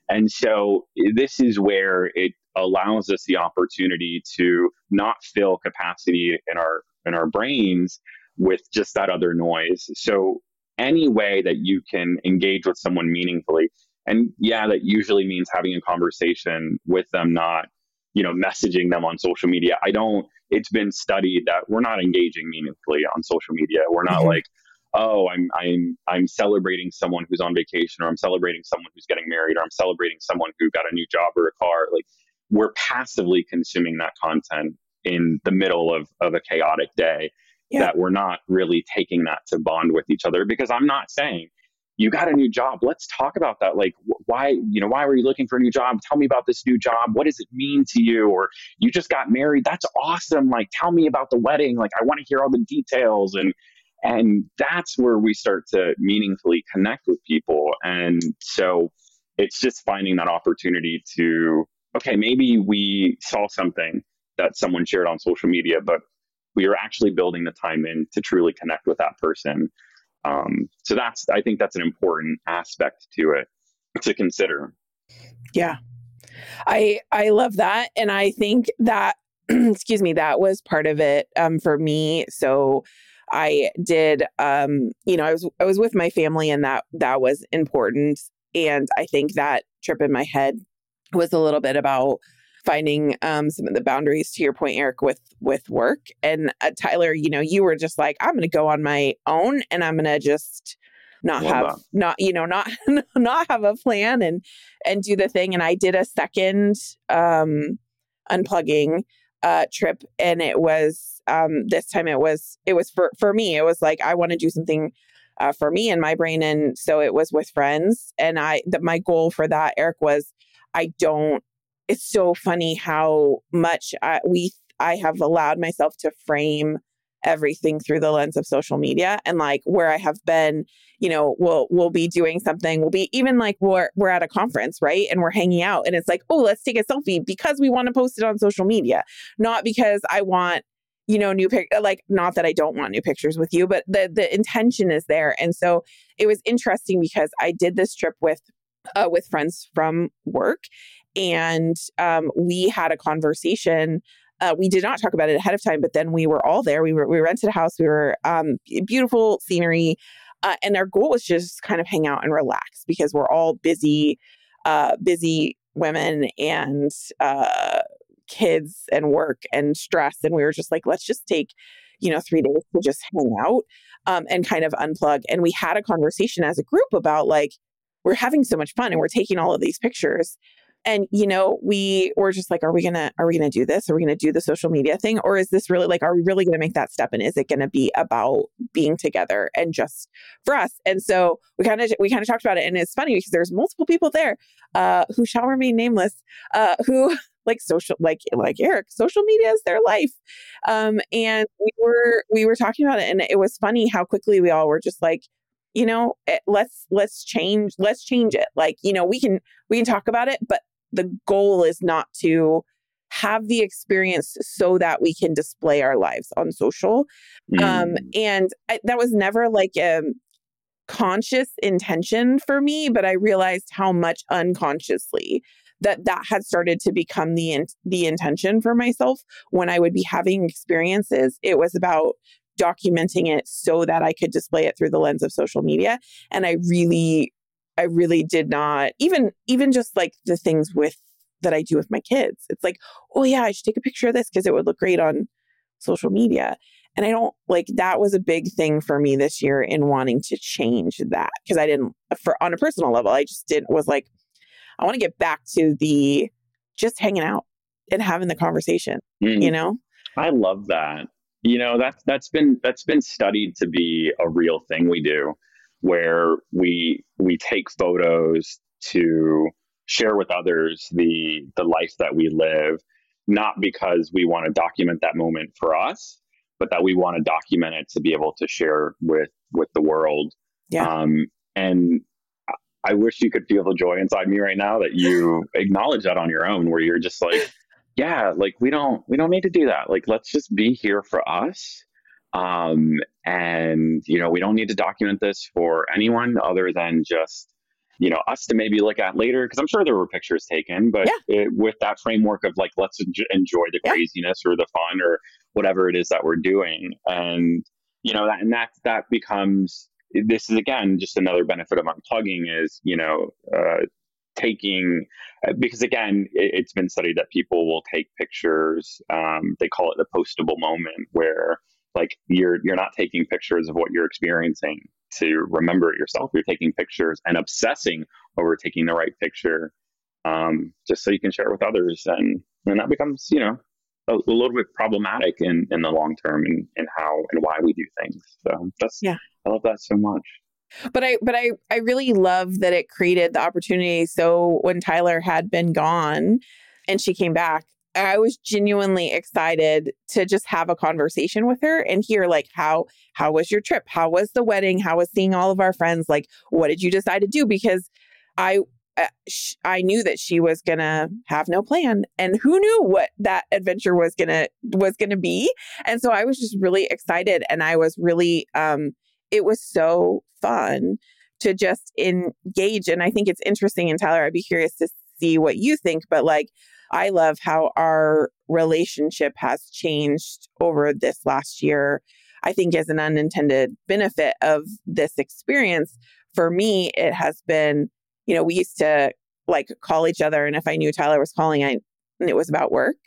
And so this is where it allows us the opportunity to not fill capacity in our in our brains with just that other noise. So any way that you can engage with someone meaningfully, and yeah, that usually means having a conversation with them, not you know messaging them on social media. I don't. It's been studied that we're not engaging meaningfully on social media. We're not mm-hmm. like oh, I'm I'm I'm celebrating someone who's on vacation, or I'm celebrating someone who's getting married, or I'm celebrating someone who got a new job or a car. Like we're passively consuming that content in the middle of of a chaotic day. Yeah. That we're not really taking that to bond with each other because I'm not saying you got a new job. Let's talk about that. Like, why, you know, why were you looking for a new job? Tell me about this new job. What does it mean to you? Or you just got married. That's awesome. Like, tell me about the wedding. Like, I want to hear all the details. And and that's where we start to meaningfully connect with people. And so it's just finding that opportunity to, okay, maybe we saw something that someone shared on social media, but we are actually building the time in to truly connect with that person. Um, so that's, I think that's an important aspect to it to consider. Yeah. I I love that and I think that excuse me that was part of it um, for me so I did um you know I was I was with my family and that that was important and I think that trip in my head was a little bit about finding um some of the boundaries to your point Eric with with work and uh, Tyler you know you were just like I'm going to go on my own and I'm going to just not Love have that. not you know not not have a plan and and do the thing and I did a second um unplugging uh trip and it was um, this time it was it was for for me. It was like I want to do something uh, for me and my brain, and so it was with friends. And I that my goal for that, Eric, was I don't. It's so funny how much I, we I have allowed myself to frame everything through the lens of social media and like where I have been, you know, we'll we'll be doing something, we'll be even like we're we're at a conference, right? And we're hanging out and it's like, oh, let's take a selfie because we want to post it on social media, not because I want you know new pic like not that i don't want new pictures with you but the the intention is there and so it was interesting because i did this trip with uh, with friends from work and um, we had a conversation uh, we did not talk about it ahead of time, but then we were all there. We were we rented a house. We were um, beautiful scenery, uh, and our goal was just kind of hang out and relax because we're all busy, uh, busy women and uh, kids and work and stress, and we were just like, let's just take, you know, three days to just hang out um, and kind of unplug. And we had a conversation as a group about like we're having so much fun and we're taking all of these pictures and you know we were just like are we gonna are we gonna do this? Are we gonna do the social media thing? Or is this really like are we really gonna make that step? And is it gonna be about being together and just for us? And so we kind of we kind of talked about it and it's funny because there's multiple people there uh who shall remain nameless uh who like social like like Eric social media is their life. Um and we were we were talking about it and it was funny how quickly we all were just like you know it, let's let's change let's change it. Like you know we can we can talk about it but the goal is not to have the experience so that we can display our lives on social. Um, mm. Um, and I, that was never like a conscious intention for me, but I realized how much unconsciously that that had started to become the in, the intention for myself when I would be having experiences. It was about documenting it so that I could display it through the lens of social media, and I really I really did not even even just like the things with that I do with my kids. It's like, oh yeah, I should take a picture of this because it would look great on social media. And I don't like that was a big thing for me this year in wanting to change that because I didn't for on a personal level, I just didn't was like, I want to get back to the just hanging out and having the conversation, mm. you know? I love that. You know, that's that's been that's been studied to be a real thing we do where we we take photos to share with others the the life that we live not because we want to document that moment for us but that we want to document it to be able to share with with the world. Yeah. um and i wish you could feel the joy inside me right now that you acknowledge that on your own where you're just like yeah like we don't we don't need to do that. Like let's just be here for us um, and, you know, we don't need to document this for anyone other than just, you know, us to maybe look at later. Cause I'm sure there were pictures taken, but yeah. it, with that framework of like, let's enjoy the yeah. craziness or the fun or whatever it is that we're doing. And, you know, that, and that, that becomes, this is again, just another benefit of unplugging is, you know, uh, taking uh, because again it, has been studied that people will take pictures um, they call it the postable moment where like you're you're not taking pictures of what you're experiencing to remember it yourself. You're taking pictures and obsessing over taking the right picture um, just so you can share it with others. And and that becomes you know a, a little bit problematic in in the long term and and how and why we do things. So that's yeah. I love that so much. But I but I I really love that it created the opportunity. So when Tyler had been gone and she came back, I was genuinely excited to just have a conversation with her and hear like how how was your trip? How was the wedding? How was seeing all of our friends? Like what did you decide to do because I uh, I knew that she was going to have no plan and who knew what that adventure was going to was going to be. And so I was just really excited and I was really um it was so fun to just engage and I think it's interesting and Tyler I'd be curious to see what you think but like I love how our relationship has changed over this last year. I think as an unintended benefit of this experience, for me, it has been, you know, we used to like call each other. And if I knew Tyler was calling, I and it was about work.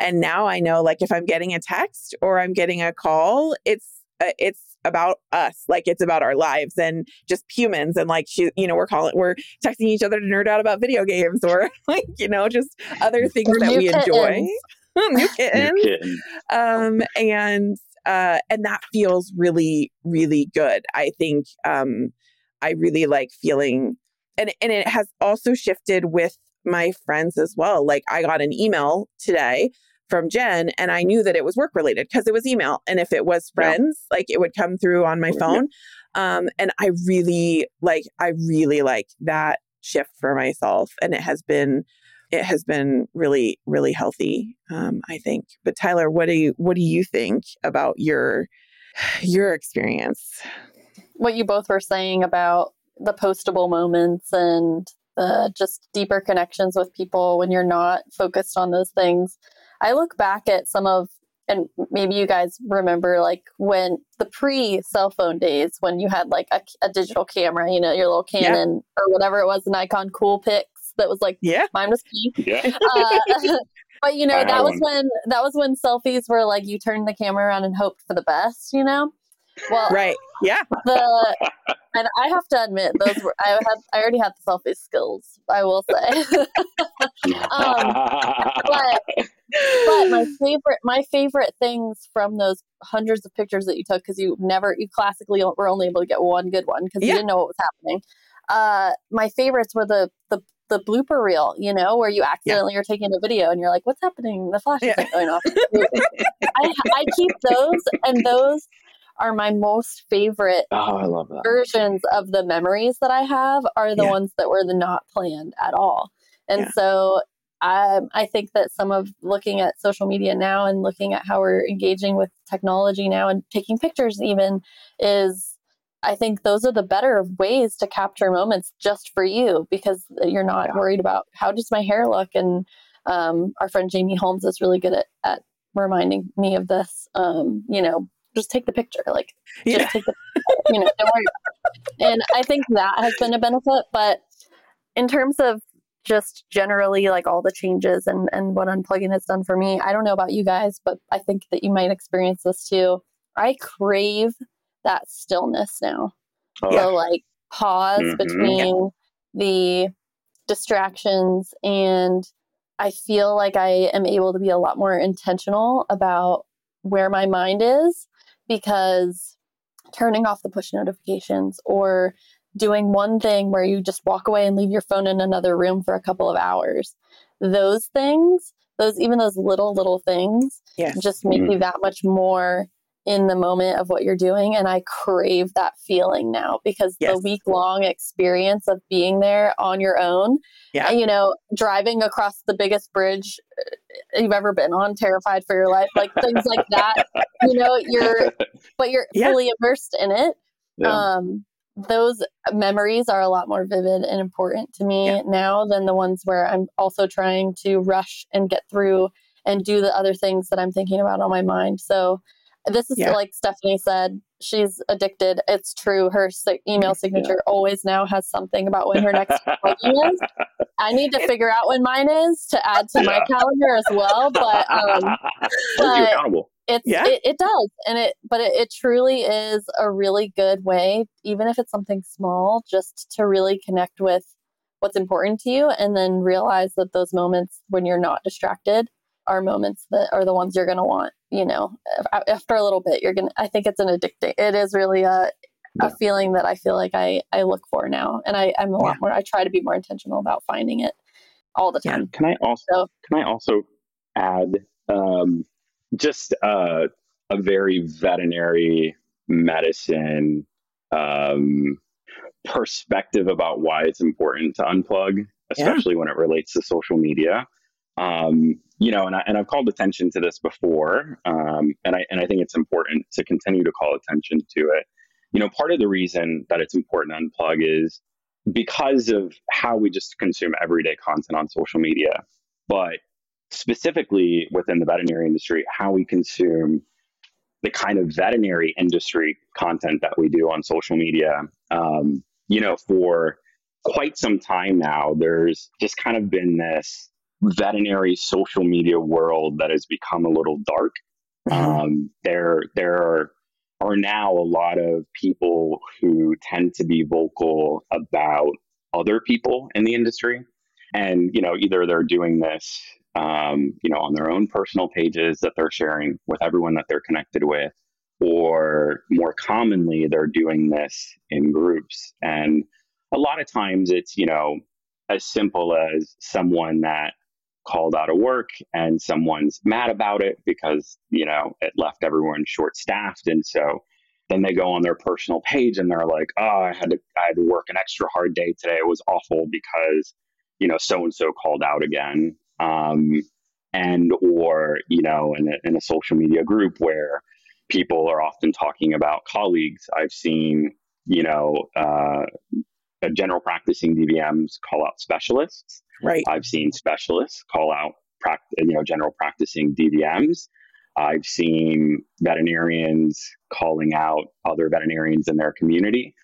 And now I know like if I'm getting a text or I'm getting a call, it's uh, it's about us like it's about our lives and just humans and like she you know we're calling we're texting each other to nerd out about video games or like you know just other things or that we kittens. enjoy new kittens. new um and uh and that feels really really good. I think um i really like feeling and and it has also shifted with my friends as well. Like i got an email today from Jen and I knew that it was work related because it was email. And if it was friends, yeah. like it would come through on my phone. Yeah. Um, and I really like, I really like that shift for myself. And it has been, it has been really, really healthy. Um, I think. But Tyler, what do you, what do you think about your, your experience? What you both were saying about the postable moments and the just deeper connections with people when you're not focused on those things. I look back at some of and maybe you guys remember like when the pre cell phone days when you had like a, a, digital camera, you know, your little Canon yeah. or whatever it was, an Nikon Coolpix that was like yeah, mine was pink. Yeah. Uh, but you know, that was when that was when selfies were like you turned the camera around and hoped for the best, you know. Well, right, yeah. The and I have to admit, those were I had I already had the selfie skills. I will say, um, but but my favorite my favorite things from those hundreds of pictures that you took because you never you classically were only able to get one good one because yeah. you didn't know what was happening. Uh, my favorites were the the the blooper reel, you know, where you accidentally yeah. are taking a video and you're like, "What's happening? The flash yeah. isn't going off." I, I keep those, and those are my most favorite oh, versions of the memories that I have are the yeah. ones that were the not planned at all. And yeah. so um, I think that some of looking at social media now and looking at how we're engaging with technology now and taking pictures even is I think those are the better ways to capture moments just for you because you're not yeah. worried about how does my hair look and um, our friend Jamie Holmes is really good at, at reminding me of this. Um, you know, just take the picture. Like, just yeah. take the, you know, don't worry. And I think that has been a benefit. But in terms of just generally like all the changes and, and what unplugging has done for me, I don't know about you guys, but I think that you might experience this too. I crave that stillness now. Oh, so, like, pause mm-hmm. between the distractions and I feel like I am able to be a lot more intentional about where my mind is because turning off the push notifications or doing one thing where you just walk away and leave your phone in another room for a couple of hours those things those even those little little things yes. just make mm-hmm. you that much more in the moment of what you're doing and i crave that feeling now because yes. the week long experience of being there on your own yeah. you know driving across the biggest bridge uh, you've ever been on terrified for your life like things like that you know you're but you're yeah. fully immersed in it yeah. um those memories are a lot more vivid and important to me yeah. now than the ones where i'm also trying to rush and get through and do the other things that i'm thinking about on my mind so this is yeah. like Stephanie said, she's addicted. It's true. Her email signature always now has something about when her next is. I need to figure out when mine is to add to yeah. my calendar as well. But, um, but it's yeah. it, it, does, and it but it, it truly is a really good way, even if it's something small, just to really connect with what's important to you, and then realize that those moments when you're not distracted are moments that are the ones you're going to want you know after a little bit you're going to i think it's an addicting it is really a a feeling that i feel like i i look for now and i i'm a lot more i try to be more intentional about finding it all the time yeah. can i also so, can i also add um just uh, a very veterinary medicine um perspective about why it's important to unplug especially yeah. when it relates to social media um, you know, and, I, and I've called attention to this before, um, and I and I think it's important to continue to call attention to it. You know, part of the reason that it's important to unplug is because of how we just consume everyday content on social media, but specifically within the veterinary industry, how we consume the kind of veterinary industry content that we do on social media. Um, you know, for quite some time now, there's just kind of been this veterinary social media world that has become a little dark. Mm-hmm. Um, there, there are, are now a lot of people who tend to be vocal about other people in the industry, and you know, either they're doing this, um, you know, on their own personal pages that they're sharing with everyone that they're connected with, or more commonly, they're doing this in groups. And a lot of times, it's you know, as simple as someone that called out of work and someone's mad about it because, you know, it left everyone short staffed. And so then they go on their personal page and they're like, oh, I had to, I had to work an extra hard day today. It was awful because, you know, so and so called out again. Um, and, or, you know, in a, in a social media group where people are often talking about colleagues, I've seen, you know, uh, general practicing DVMs call out specialists. Right. I've seen specialists call out, you know, general practicing DVMs. I've seen veterinarians calling out other veterinarians in their community.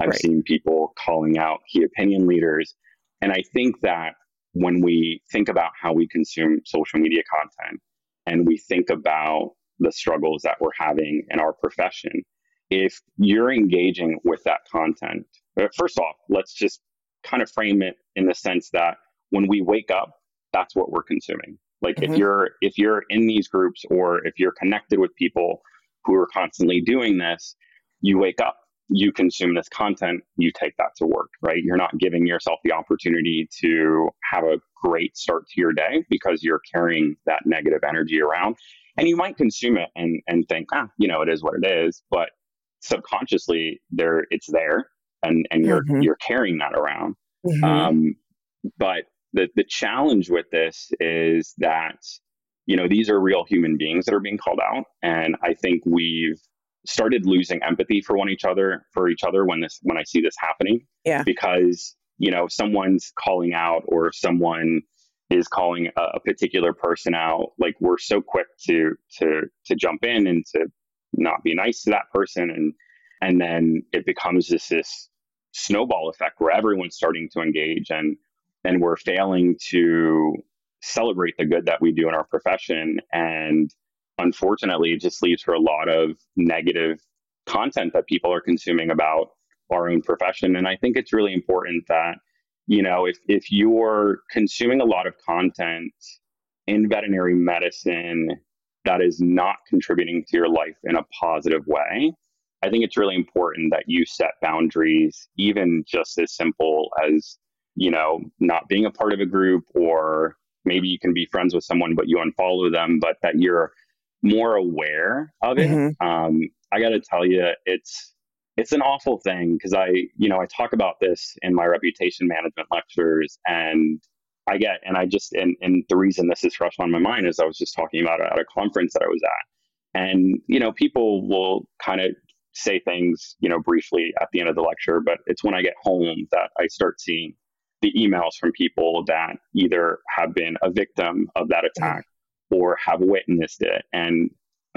I've right. seen people calling out key opinion leaders. And I think that when we think about how we consume social media content and we think about the struggles that we're having in our profession, if you're engaging with that content, uh, first off, let's just kind of frame it in the sense that when we wake up, that's what we're consuming. Like mm-hmm. if you're if you're in these groups or if you're connected with people who are constantly doing this, you wake up, you consume this content, you take that to work, right? You're not giving yourself the opportunity to have a great start to your day because you're carrying that negative energy around. And you might consume it and and think, ah, you know, it is what it is, but subconsciously there it's there and and you're mm-hmm. you're carrying that around. Mm-hmm. Um, but the the challenge with this is that you know these are real human beings that are being called out, and I think we've started losing empathy for one each other for each other when this when I see this happening. Yeah, because you know someone's calling out or someone is calling a, a particular person out like we're so quick to to to jump in and to not be nice to that person. And and then it becomes this this snowball effect where everyone's starting to engage and and we're failing to celebrate the good that we do in our profession. And unfortunately it just leaves for a lot of negative content that people are consuming about our own profession. And i think it's really important that you know if if you're consuming a lot of content in veterinary medicine that is not contributing to your life in a positive way I think it's really important that you set boundaries, even just as simple as, you know, not being a part of a group, or maybe you can be friends with someone, but you unfollow them, but that you're more aware of it. Mm-hmm. Um, I got to tell you, it's, it's an awful thing because I, you know, I talk about this in my reputation management lectures and I get, and I just, and, and the reason this is fresh on my mind is I was just talking about it at a conference that I was at. And, you know, people will kind of say things, you know, briefly at the end of the lecture, but it's when I get home that I start seeing the emails from people that either have been a victim of that mm-hmm. attack or have witnessed it. And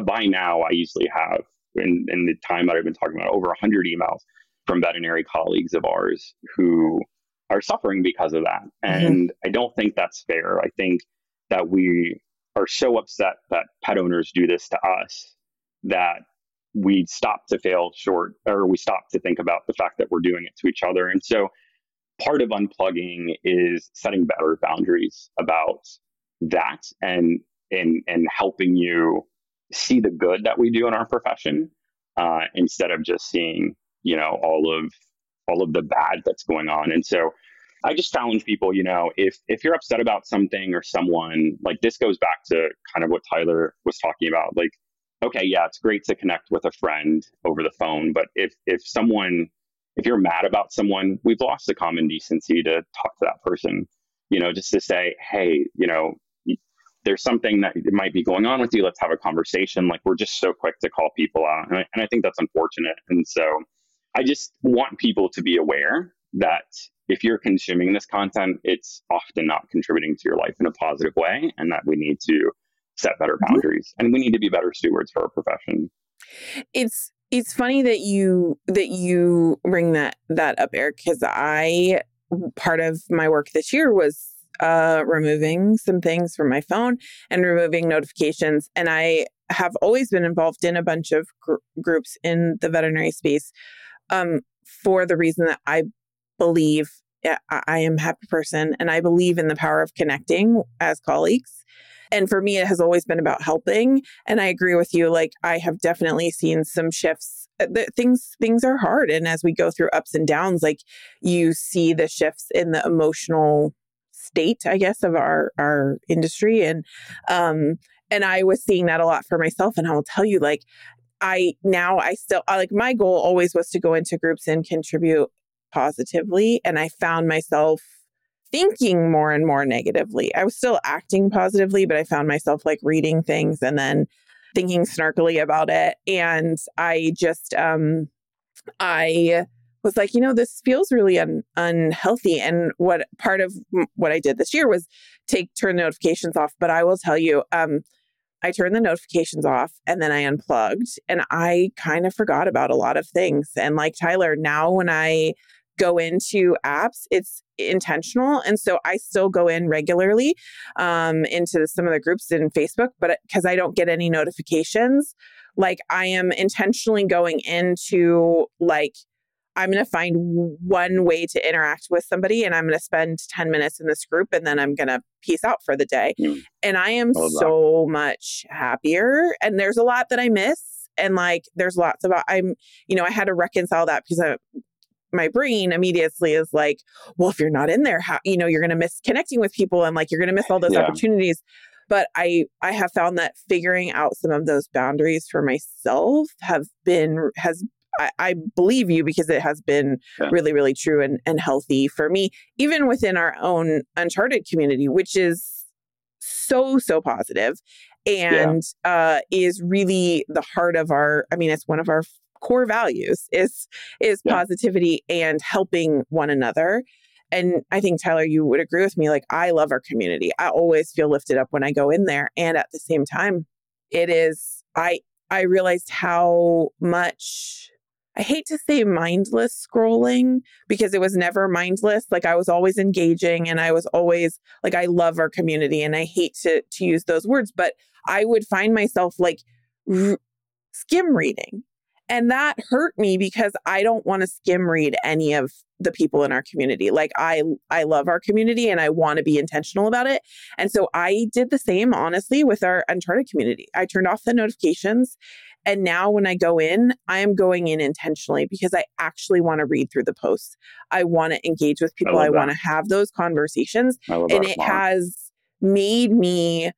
by now, I usually have, in, in the time that I've been talking about, over 100 emails from veterinary colleagues of ours who are suffering because of that. Mm-hmm. And I don't think that's fair. I think that we are so upset that pet owners do this to us that we stop to fail short or we stop to think about the fact that we're doing it to each other. And so part of unplugging is setting better boundaries about that and and and helping you see the good that we do in our profession uh, instead of just seeing you know all of all of the bad that's going on and so i just challenge people you know if if you're upset about something or someone like this goes back to kind of what tyler was talking about like okay, yeah, it's great to connect with a friend over the phone, but if if someone if you're mad about someone, we've lost the common decency to talk to that person, you know, just to say, hey, you know, there's something that might be going on with you. Let's have a conversation. Like we're just so quick to call people out. And I, and I think that's unfortunate. And so I just want people to be aware that if you're consuming this content, it's often not contributing to your life in a positive way and that we need to set better mm-hmm. boundaries and we need to be better stewards for our profession it's it's funny that you that you bring that that up eric because i part of my work this year was uh removing some things from my phone and removing notifications and i have always been involved in a bunch of gr- groups in the veterinary space um for the reason that i believe I am a happy person and I believe in the power of connecting as colleagues. And for me, it has always been about helping. And I agree with you. Like I have definitely seen some shifts. Uh, things things are hard, and as we go through ups and downs, like you see the shifts in the emotional state, I guess, of our our industry. And um and I was seeing that a lot for myself. And I will tell you, like, I now I still I, like my goal always was to go into groups and contribute positively. And I found myself thinking more and more negatively. I was still acting positively, but I found myself like reading things and then thinking snarkily about it. And I just um I was like, you know, this feels really un- unhealthy. And what part of what I did this year was take turn notifications off. But I will tell you, um, I turned the notifications off and then I unplugged and I kind of forgot about a lot of things. And like Tyler, now when I go into apps, it's intentional. And so I still go in regularly um, into some of the groups in Facebook, but because I don't get any notifications, like I am intentionally going into like, I'm going to find one way to interact with somebody and I'm going to spend 10 minutes in this group and then I'm going to peace out for the day. Mm. And I am so much happier. And there's a lot that I miss. And like, there's lots about, I'm, you know, I had to reconcile that because I, my brain immediately is like, well, if you're not in there, how, you know, you're going to miss connecting with people and like you're going to miss all those yeah. opportunities but i i have found that figuring out some of those boundaries for myself have been has I, I believe you because it has been yeah. really, really true and, and healthy for me, even within our own Uncharted community, which is so, so positive and yeah. uh, is really the heart of our, I mean, it's one of our core values is is yeah. positivity and helping one another and i think tyler you would agree with me like i love our community i always feel lifted up when i go in there and at the same time it is i i realized how much I hate to say mindless scrolling because it was never mindless. Like I was always engaging and I was always like I love our community and I hate to to use those words, but I would find myself like r- skim reading. And that hurt me because I don't want to skim read any of the people in our community. Like I I love our community and I want to be intentional about it. And so I did the same honestly with our Uncharted community. I turned off the notifications and now when I go in, I am going in intentionally because I actually want to read through the posts. I want to engage with people. I, I want to have those conversations. And it has made me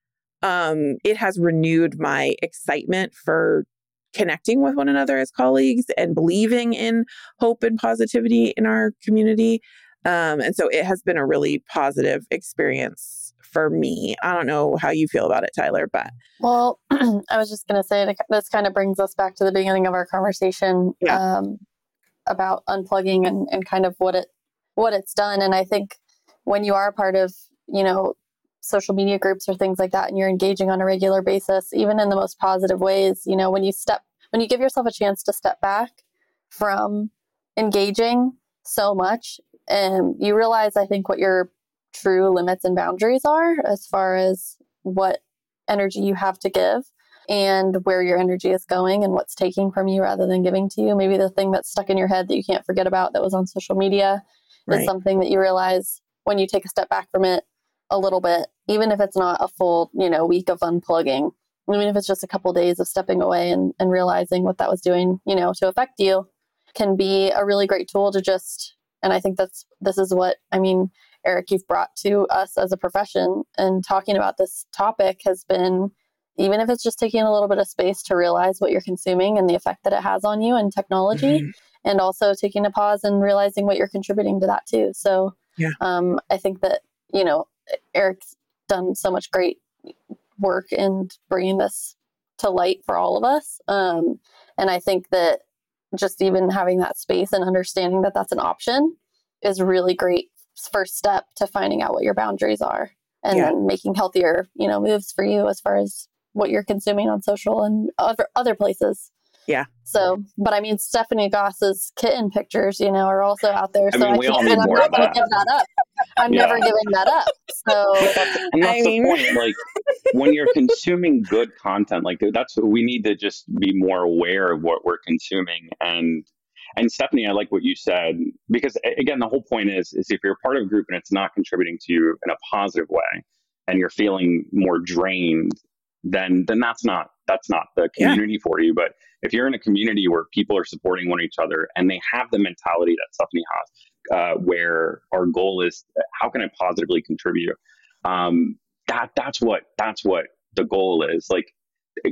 um it has renewed my excitement for connecting with one another as colleagues and believing in hope and positivity in our community. Um, and so it has been a really positive experience for me. I don't know how you feel about it, Tyler, but. Well, I was just going to say this kind of brings us back to the beginning of our conversation yeah. um, about unplugging and, and kind of what it what it's done. And I think when you are a part of, you know, social media groups or things like that and you're engaging on a regular basis, even in the most positive ways, you know, when you step, when you give yourself a chance to step back from engaging so much and you realize, I think, what you're true limits and boundaries are as far as what energy you have to give and where your energy is going and what's taking from you rather than giving to you. Maybe the thing that's stuck in your head that you can't forget about that was on social media right. is something that you realize when you take a step back from it a little bit, even if it's not a full, you know, week of unplugging, I mean, if it's just a couple of days of stepping away and, and realizing what that was doing, you know, to affect you can be a really great tool to just and I think that's this is what I mean Eric, you've brought to us as a profession and talking about this topic has been even if it's just taking a little bit of space to realize what you're consuming and the effect that it has on you and technology, mm-hmm. and also taking a pause and realizing what you're contributing to that too. So, yeah. um, I think that, you know, Eric's done so much great work in bringing this to light for all of us. Um, and I think that just even having that space and understanding that that's an option is really great first step to finding out what your boundaries are and yeah. then making healthier, you know, moves for you as far as what you're consuming on social and other other places. Yeah. So, but I mean, Stephanie Goss's kitten pictures, you know, are also out there. I so mean, I we all need I'm more not going to give that up. I'm yeah. never giving that up. So, and that's I mean... the point. Like, when you're consuming good content, like that's we need to just be more aware of what we're consuming and and Stephanie, I like what you said because again, the whole point is is if you're part of a group and it's not contributing to you in a positive way, and you're feeling more drained, then then that's not that's not the community yeah. for you. But if you're in a community where people are supporting one each other and they have the mentality that Stephanie has, uh, where our goal is how can I positively contribute? Um, that that's what that's what the goal is. Like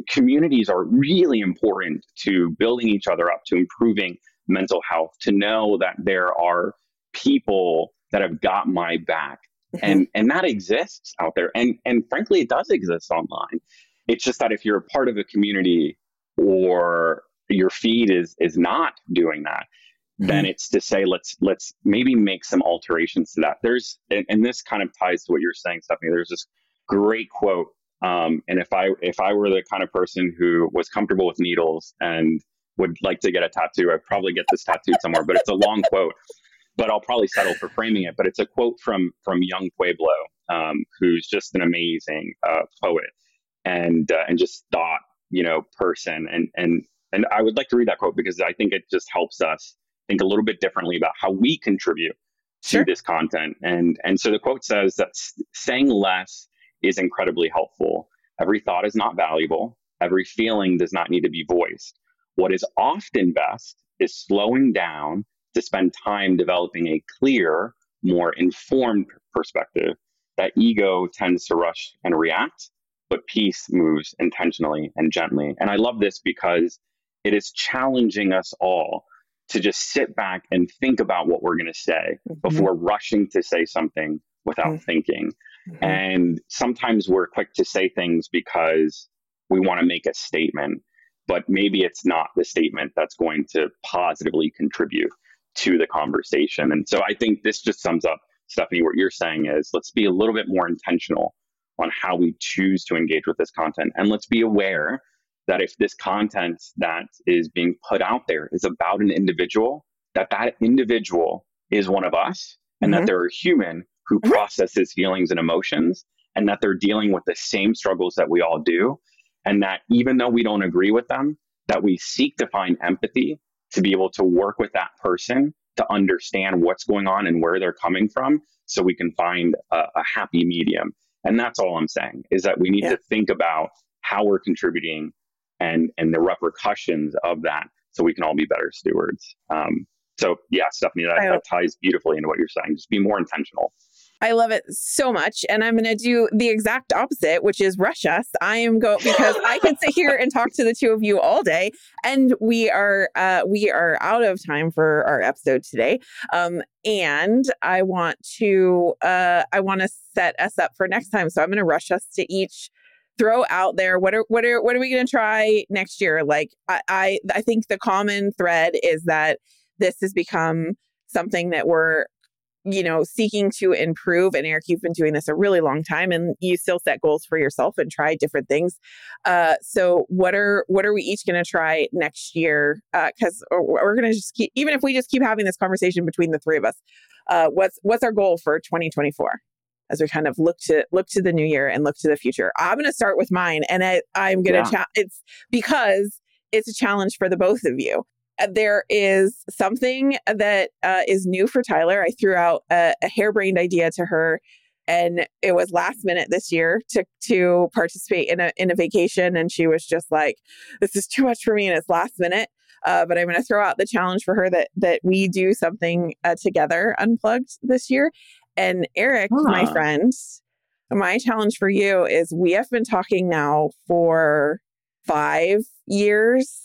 communities are really important to building each other up, to improving mental health, to know that there are people that have got my back. Mm-hmm. And and that exists out there. And and frankly it does exist online. It's just that if you're a part of a community or your feed is is not doing that, mm-hmm. then it's to say let's let's maybe make some alterations to that. There's and, and this kind of ties to what you're saying, Stephanie. There's this great quote um, and if I if I were the kind of person who was comfortable with needles and would like to get a tattoo, I'd probably get this tattooed somewhere. But it's a long quote, but I'll probably settle for framing it. But it's a quote from from Yung Pueblo, um, who's just an amazing uh, poet and uh, and just thought you know person. And and and I would like to read that quote because I think it just helps us think a little bit differently about how we contribute to sure. this content. And and so the quote says that saying less is incredibly helpful. Every thought is not valuable. Every feeling does not need to be voiced. What is often best is slowing down to spend time developing a clear, more informed perspective. That ego tends to rush and react, but peace moves intentionally and gently. And I love this because it is challenging us all to just sit back and think about what we're going to say mm-hmm. before rushing to say something without mm-hmm. thinking. Mm-hmm. And sometimes we're quick to say things because we want to make a statement, but maybe it's not the statement that's going to positively contribute to the conversation. And so I think this just sums up, Stephanie, what you're saying is let's be a little bit more intentional on how we choose to engage with this content. And let's be aware that if this content that is being put out there is about an individual, that that individual is one of us and mm-hmm. that they're a human who mm-hmm. processes feelings and emotions and that they're dealing with the same struggles that we all do and that even though we don't agree with them that we seek to find empathy to be able to work with that person to understand what's going on and where they're coming from so we can find a, a happy medium. And that's all i'm saying is that we need yeah. to think about how we're contributing and and the repercussions of that so we can all be better stewards. Um, so yeah stephanie that, that ties beautifully into what you're saying. Just be more intentional I love it so much. And I'm going to do the exact opposite, which is rush us. I am going because I can sit here and talk to the two of you all day. And we are, uh, we are out of time for our episode today. Um, and I want to, uh, I want to set us up for next time. So I'm going to rush us to each throw out there what are what are what are we going to try next year like I, I i think the common thread is that this has become something that we're you know, seeking to improve. And Eric, you've been doing this a really long time and you still set goals for yourself and try different things. Uh, so what are what are we each going to try next year? Because uh, we're going to just keep, even if we just keep having this conversation between the three of us, uh, what's what's our goal for 2024? As we kind of look to look to the new year and look to the future, I'm going to start with mine, and I, I'm going to. Yeah. Cha- it's because it's a challenge for the both of you. Uh, there is something that uh, is new for Tyler. I threw out a, a harebrained idea to her, and it was last minute this year to to participate in a in a vacation, and she was just like, "This is too much for me," and it's last minute. Uh, but I'm going to throw out the challenge for her that that we do something uh, together, unplugged this year. And Eric, huh. my friend, my challenge for you is we have been talking now for five years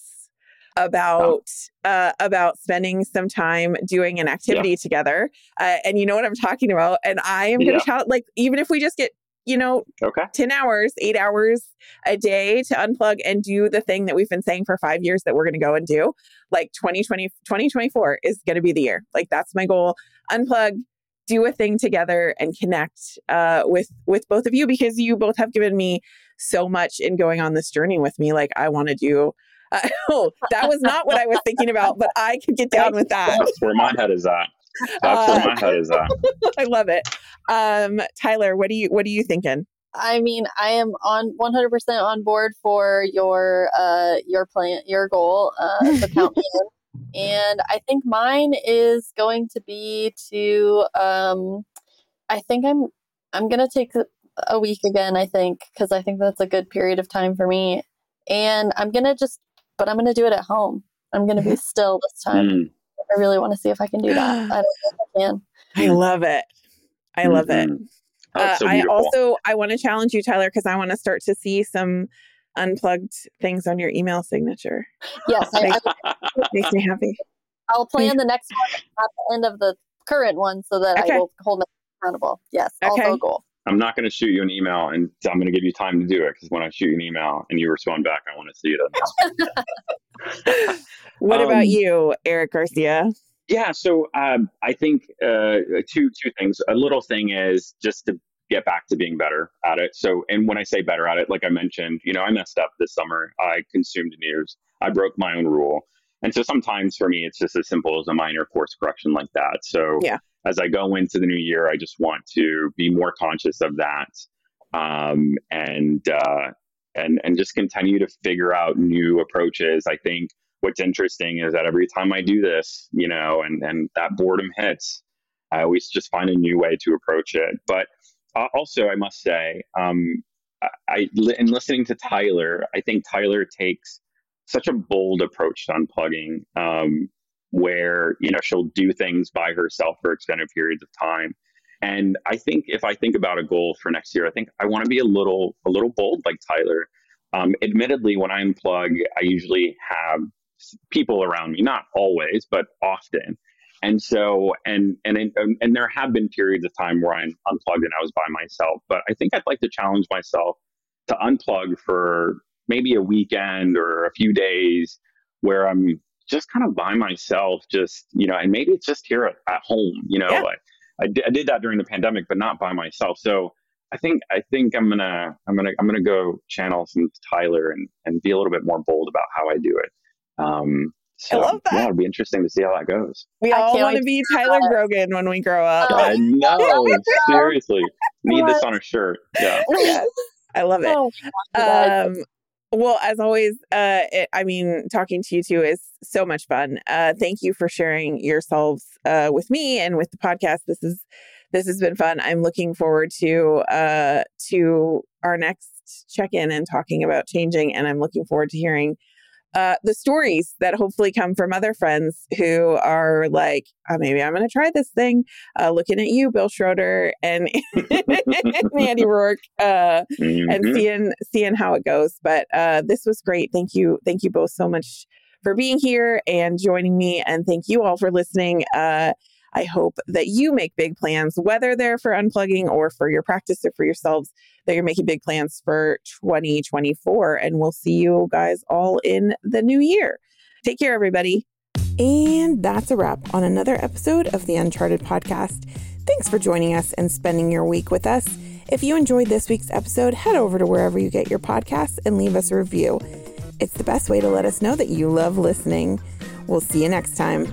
about uh, about spending some time doing an activity yeah. together. Uh, and you know what I'm talking about. And I am going to yeah. like even if we just get you know okay. 10 hours 8 hours a day to unplug and do the thing that we've been saying for 5 years that we're going to go and do like 2020 2024 is going to be the year like that's my goal unplug do a thing together and connect uh, with with both of you because you both have given me so much in going on this journey with me like i want to do uh, oh, that was not what I was thinking about, but I could get down with that. That's where my head is at. That's uh, where my head is at. I love it. Um, Tyler, what do you what are you thinking? I mean, I am on 100% on board for your uh your plan your goal uh so count. And I think mine is going to be to um I think I'm I'm going to take a week again, I think, because I think that's a good period of time for me. And I'm going to just but I'm going to do it at home. I'm going to be mm-hmm. still this time. Mm. I really want to see if I can do that. I don't know if I can. I love it. I love it. Mhm. Oh, Uh, so I also I want to challenge you, Tyler, because I want to start to see some unplugged things on your email signature. Yes, I, I, Makes me happy. I'll plan the next one at the end of the current one so that Okay. I will hold myself accountable. Yes, also Okay. a goal. I'm not going to shoot you an email, and I'm going to give you time to do it because when I shoot you an email and you respond back, I want to see it. What Um, about you, Eric Garcia? Yeah, so um, I think uh, two two things. A little thing is just to get back to being better at it. So, and when I say better at it, like I mentioned, you know, I messed up this summer. I consumed news. I broke my own rule, and so sometimes for me, it's just as simple as a minor course correction like that. So, Yeah. As I go into the new year, I just want to be more conscious of that, um, and uh, and and just continue to figure out new approaches. I think what's interesting is that every time I do this, you know, and and that boredom hits, I always just find a new way to approach it. But uh, also, I must say, um, I, in listening to Tyler, I think Tyler takes such a bold approach to unplugging, um, where you know she'll do things by herself for extended periods of time. And I think if I think about a goal for next year, I think I want to be a little a little bold like Tyler. Um, admittedly, when I unplug, I usually have people around me, not always, but often. And so, and and and, and there have been periods of time where I'm unplugged and I was by myself. But I think I'd like to challenge myself to unplug for maybe a weekend or a few days where I'm just kind of by myself, just you know, and maybe it's just here at, at home. You know, Yeah. like I, I did that during the pandemic, but not by myself. So I think I think I'm gonna I'm gonna I'm gonna go channel some Tyler and and be a little bit more bold about how I do it. Um, so, love that. Yeah, it'll be interesting to see how that goes. We I all want to be Tyler Grogan when we grow up. Oh. I know, seriously, need this on a shirt. Yeah. Yes, I love it. Oh, my God. Um, well, as always, uh, it, I mean, talking to you two is so much fun. Uh, thank you for sharing yourselves uh, with me and with the podcast. This is this has been fun. I'm looking forward to uh, to our next check in and talking about changing, and I'm looking forward to hearing uh, the stories that hopefully come from other friends who are like, oh, maybe I'm going to try this thing. Uh, looking at you, Bill Schroeder and Andy Roark. Uh, and Mhm. seeing seeing how it goes. But uh, this was great. Thank you, thank you both so much for being here and joining me, and thank you all for listening. Uh, I hope that you make big plans, whether they're for unplugging or for your practice or for yourselves, that you're making big plans for 2024. And we'll see you guys all in the new year. Take care, everybody. And that's a wrap on another episode of the Uncharted podcast. Thanks for joining us and spending your week with us. If you enjoyed this week's episode, head over to wherever you get your podcasts and leave us a review. It's the best way to let us know that you love listening. We'll see you next time.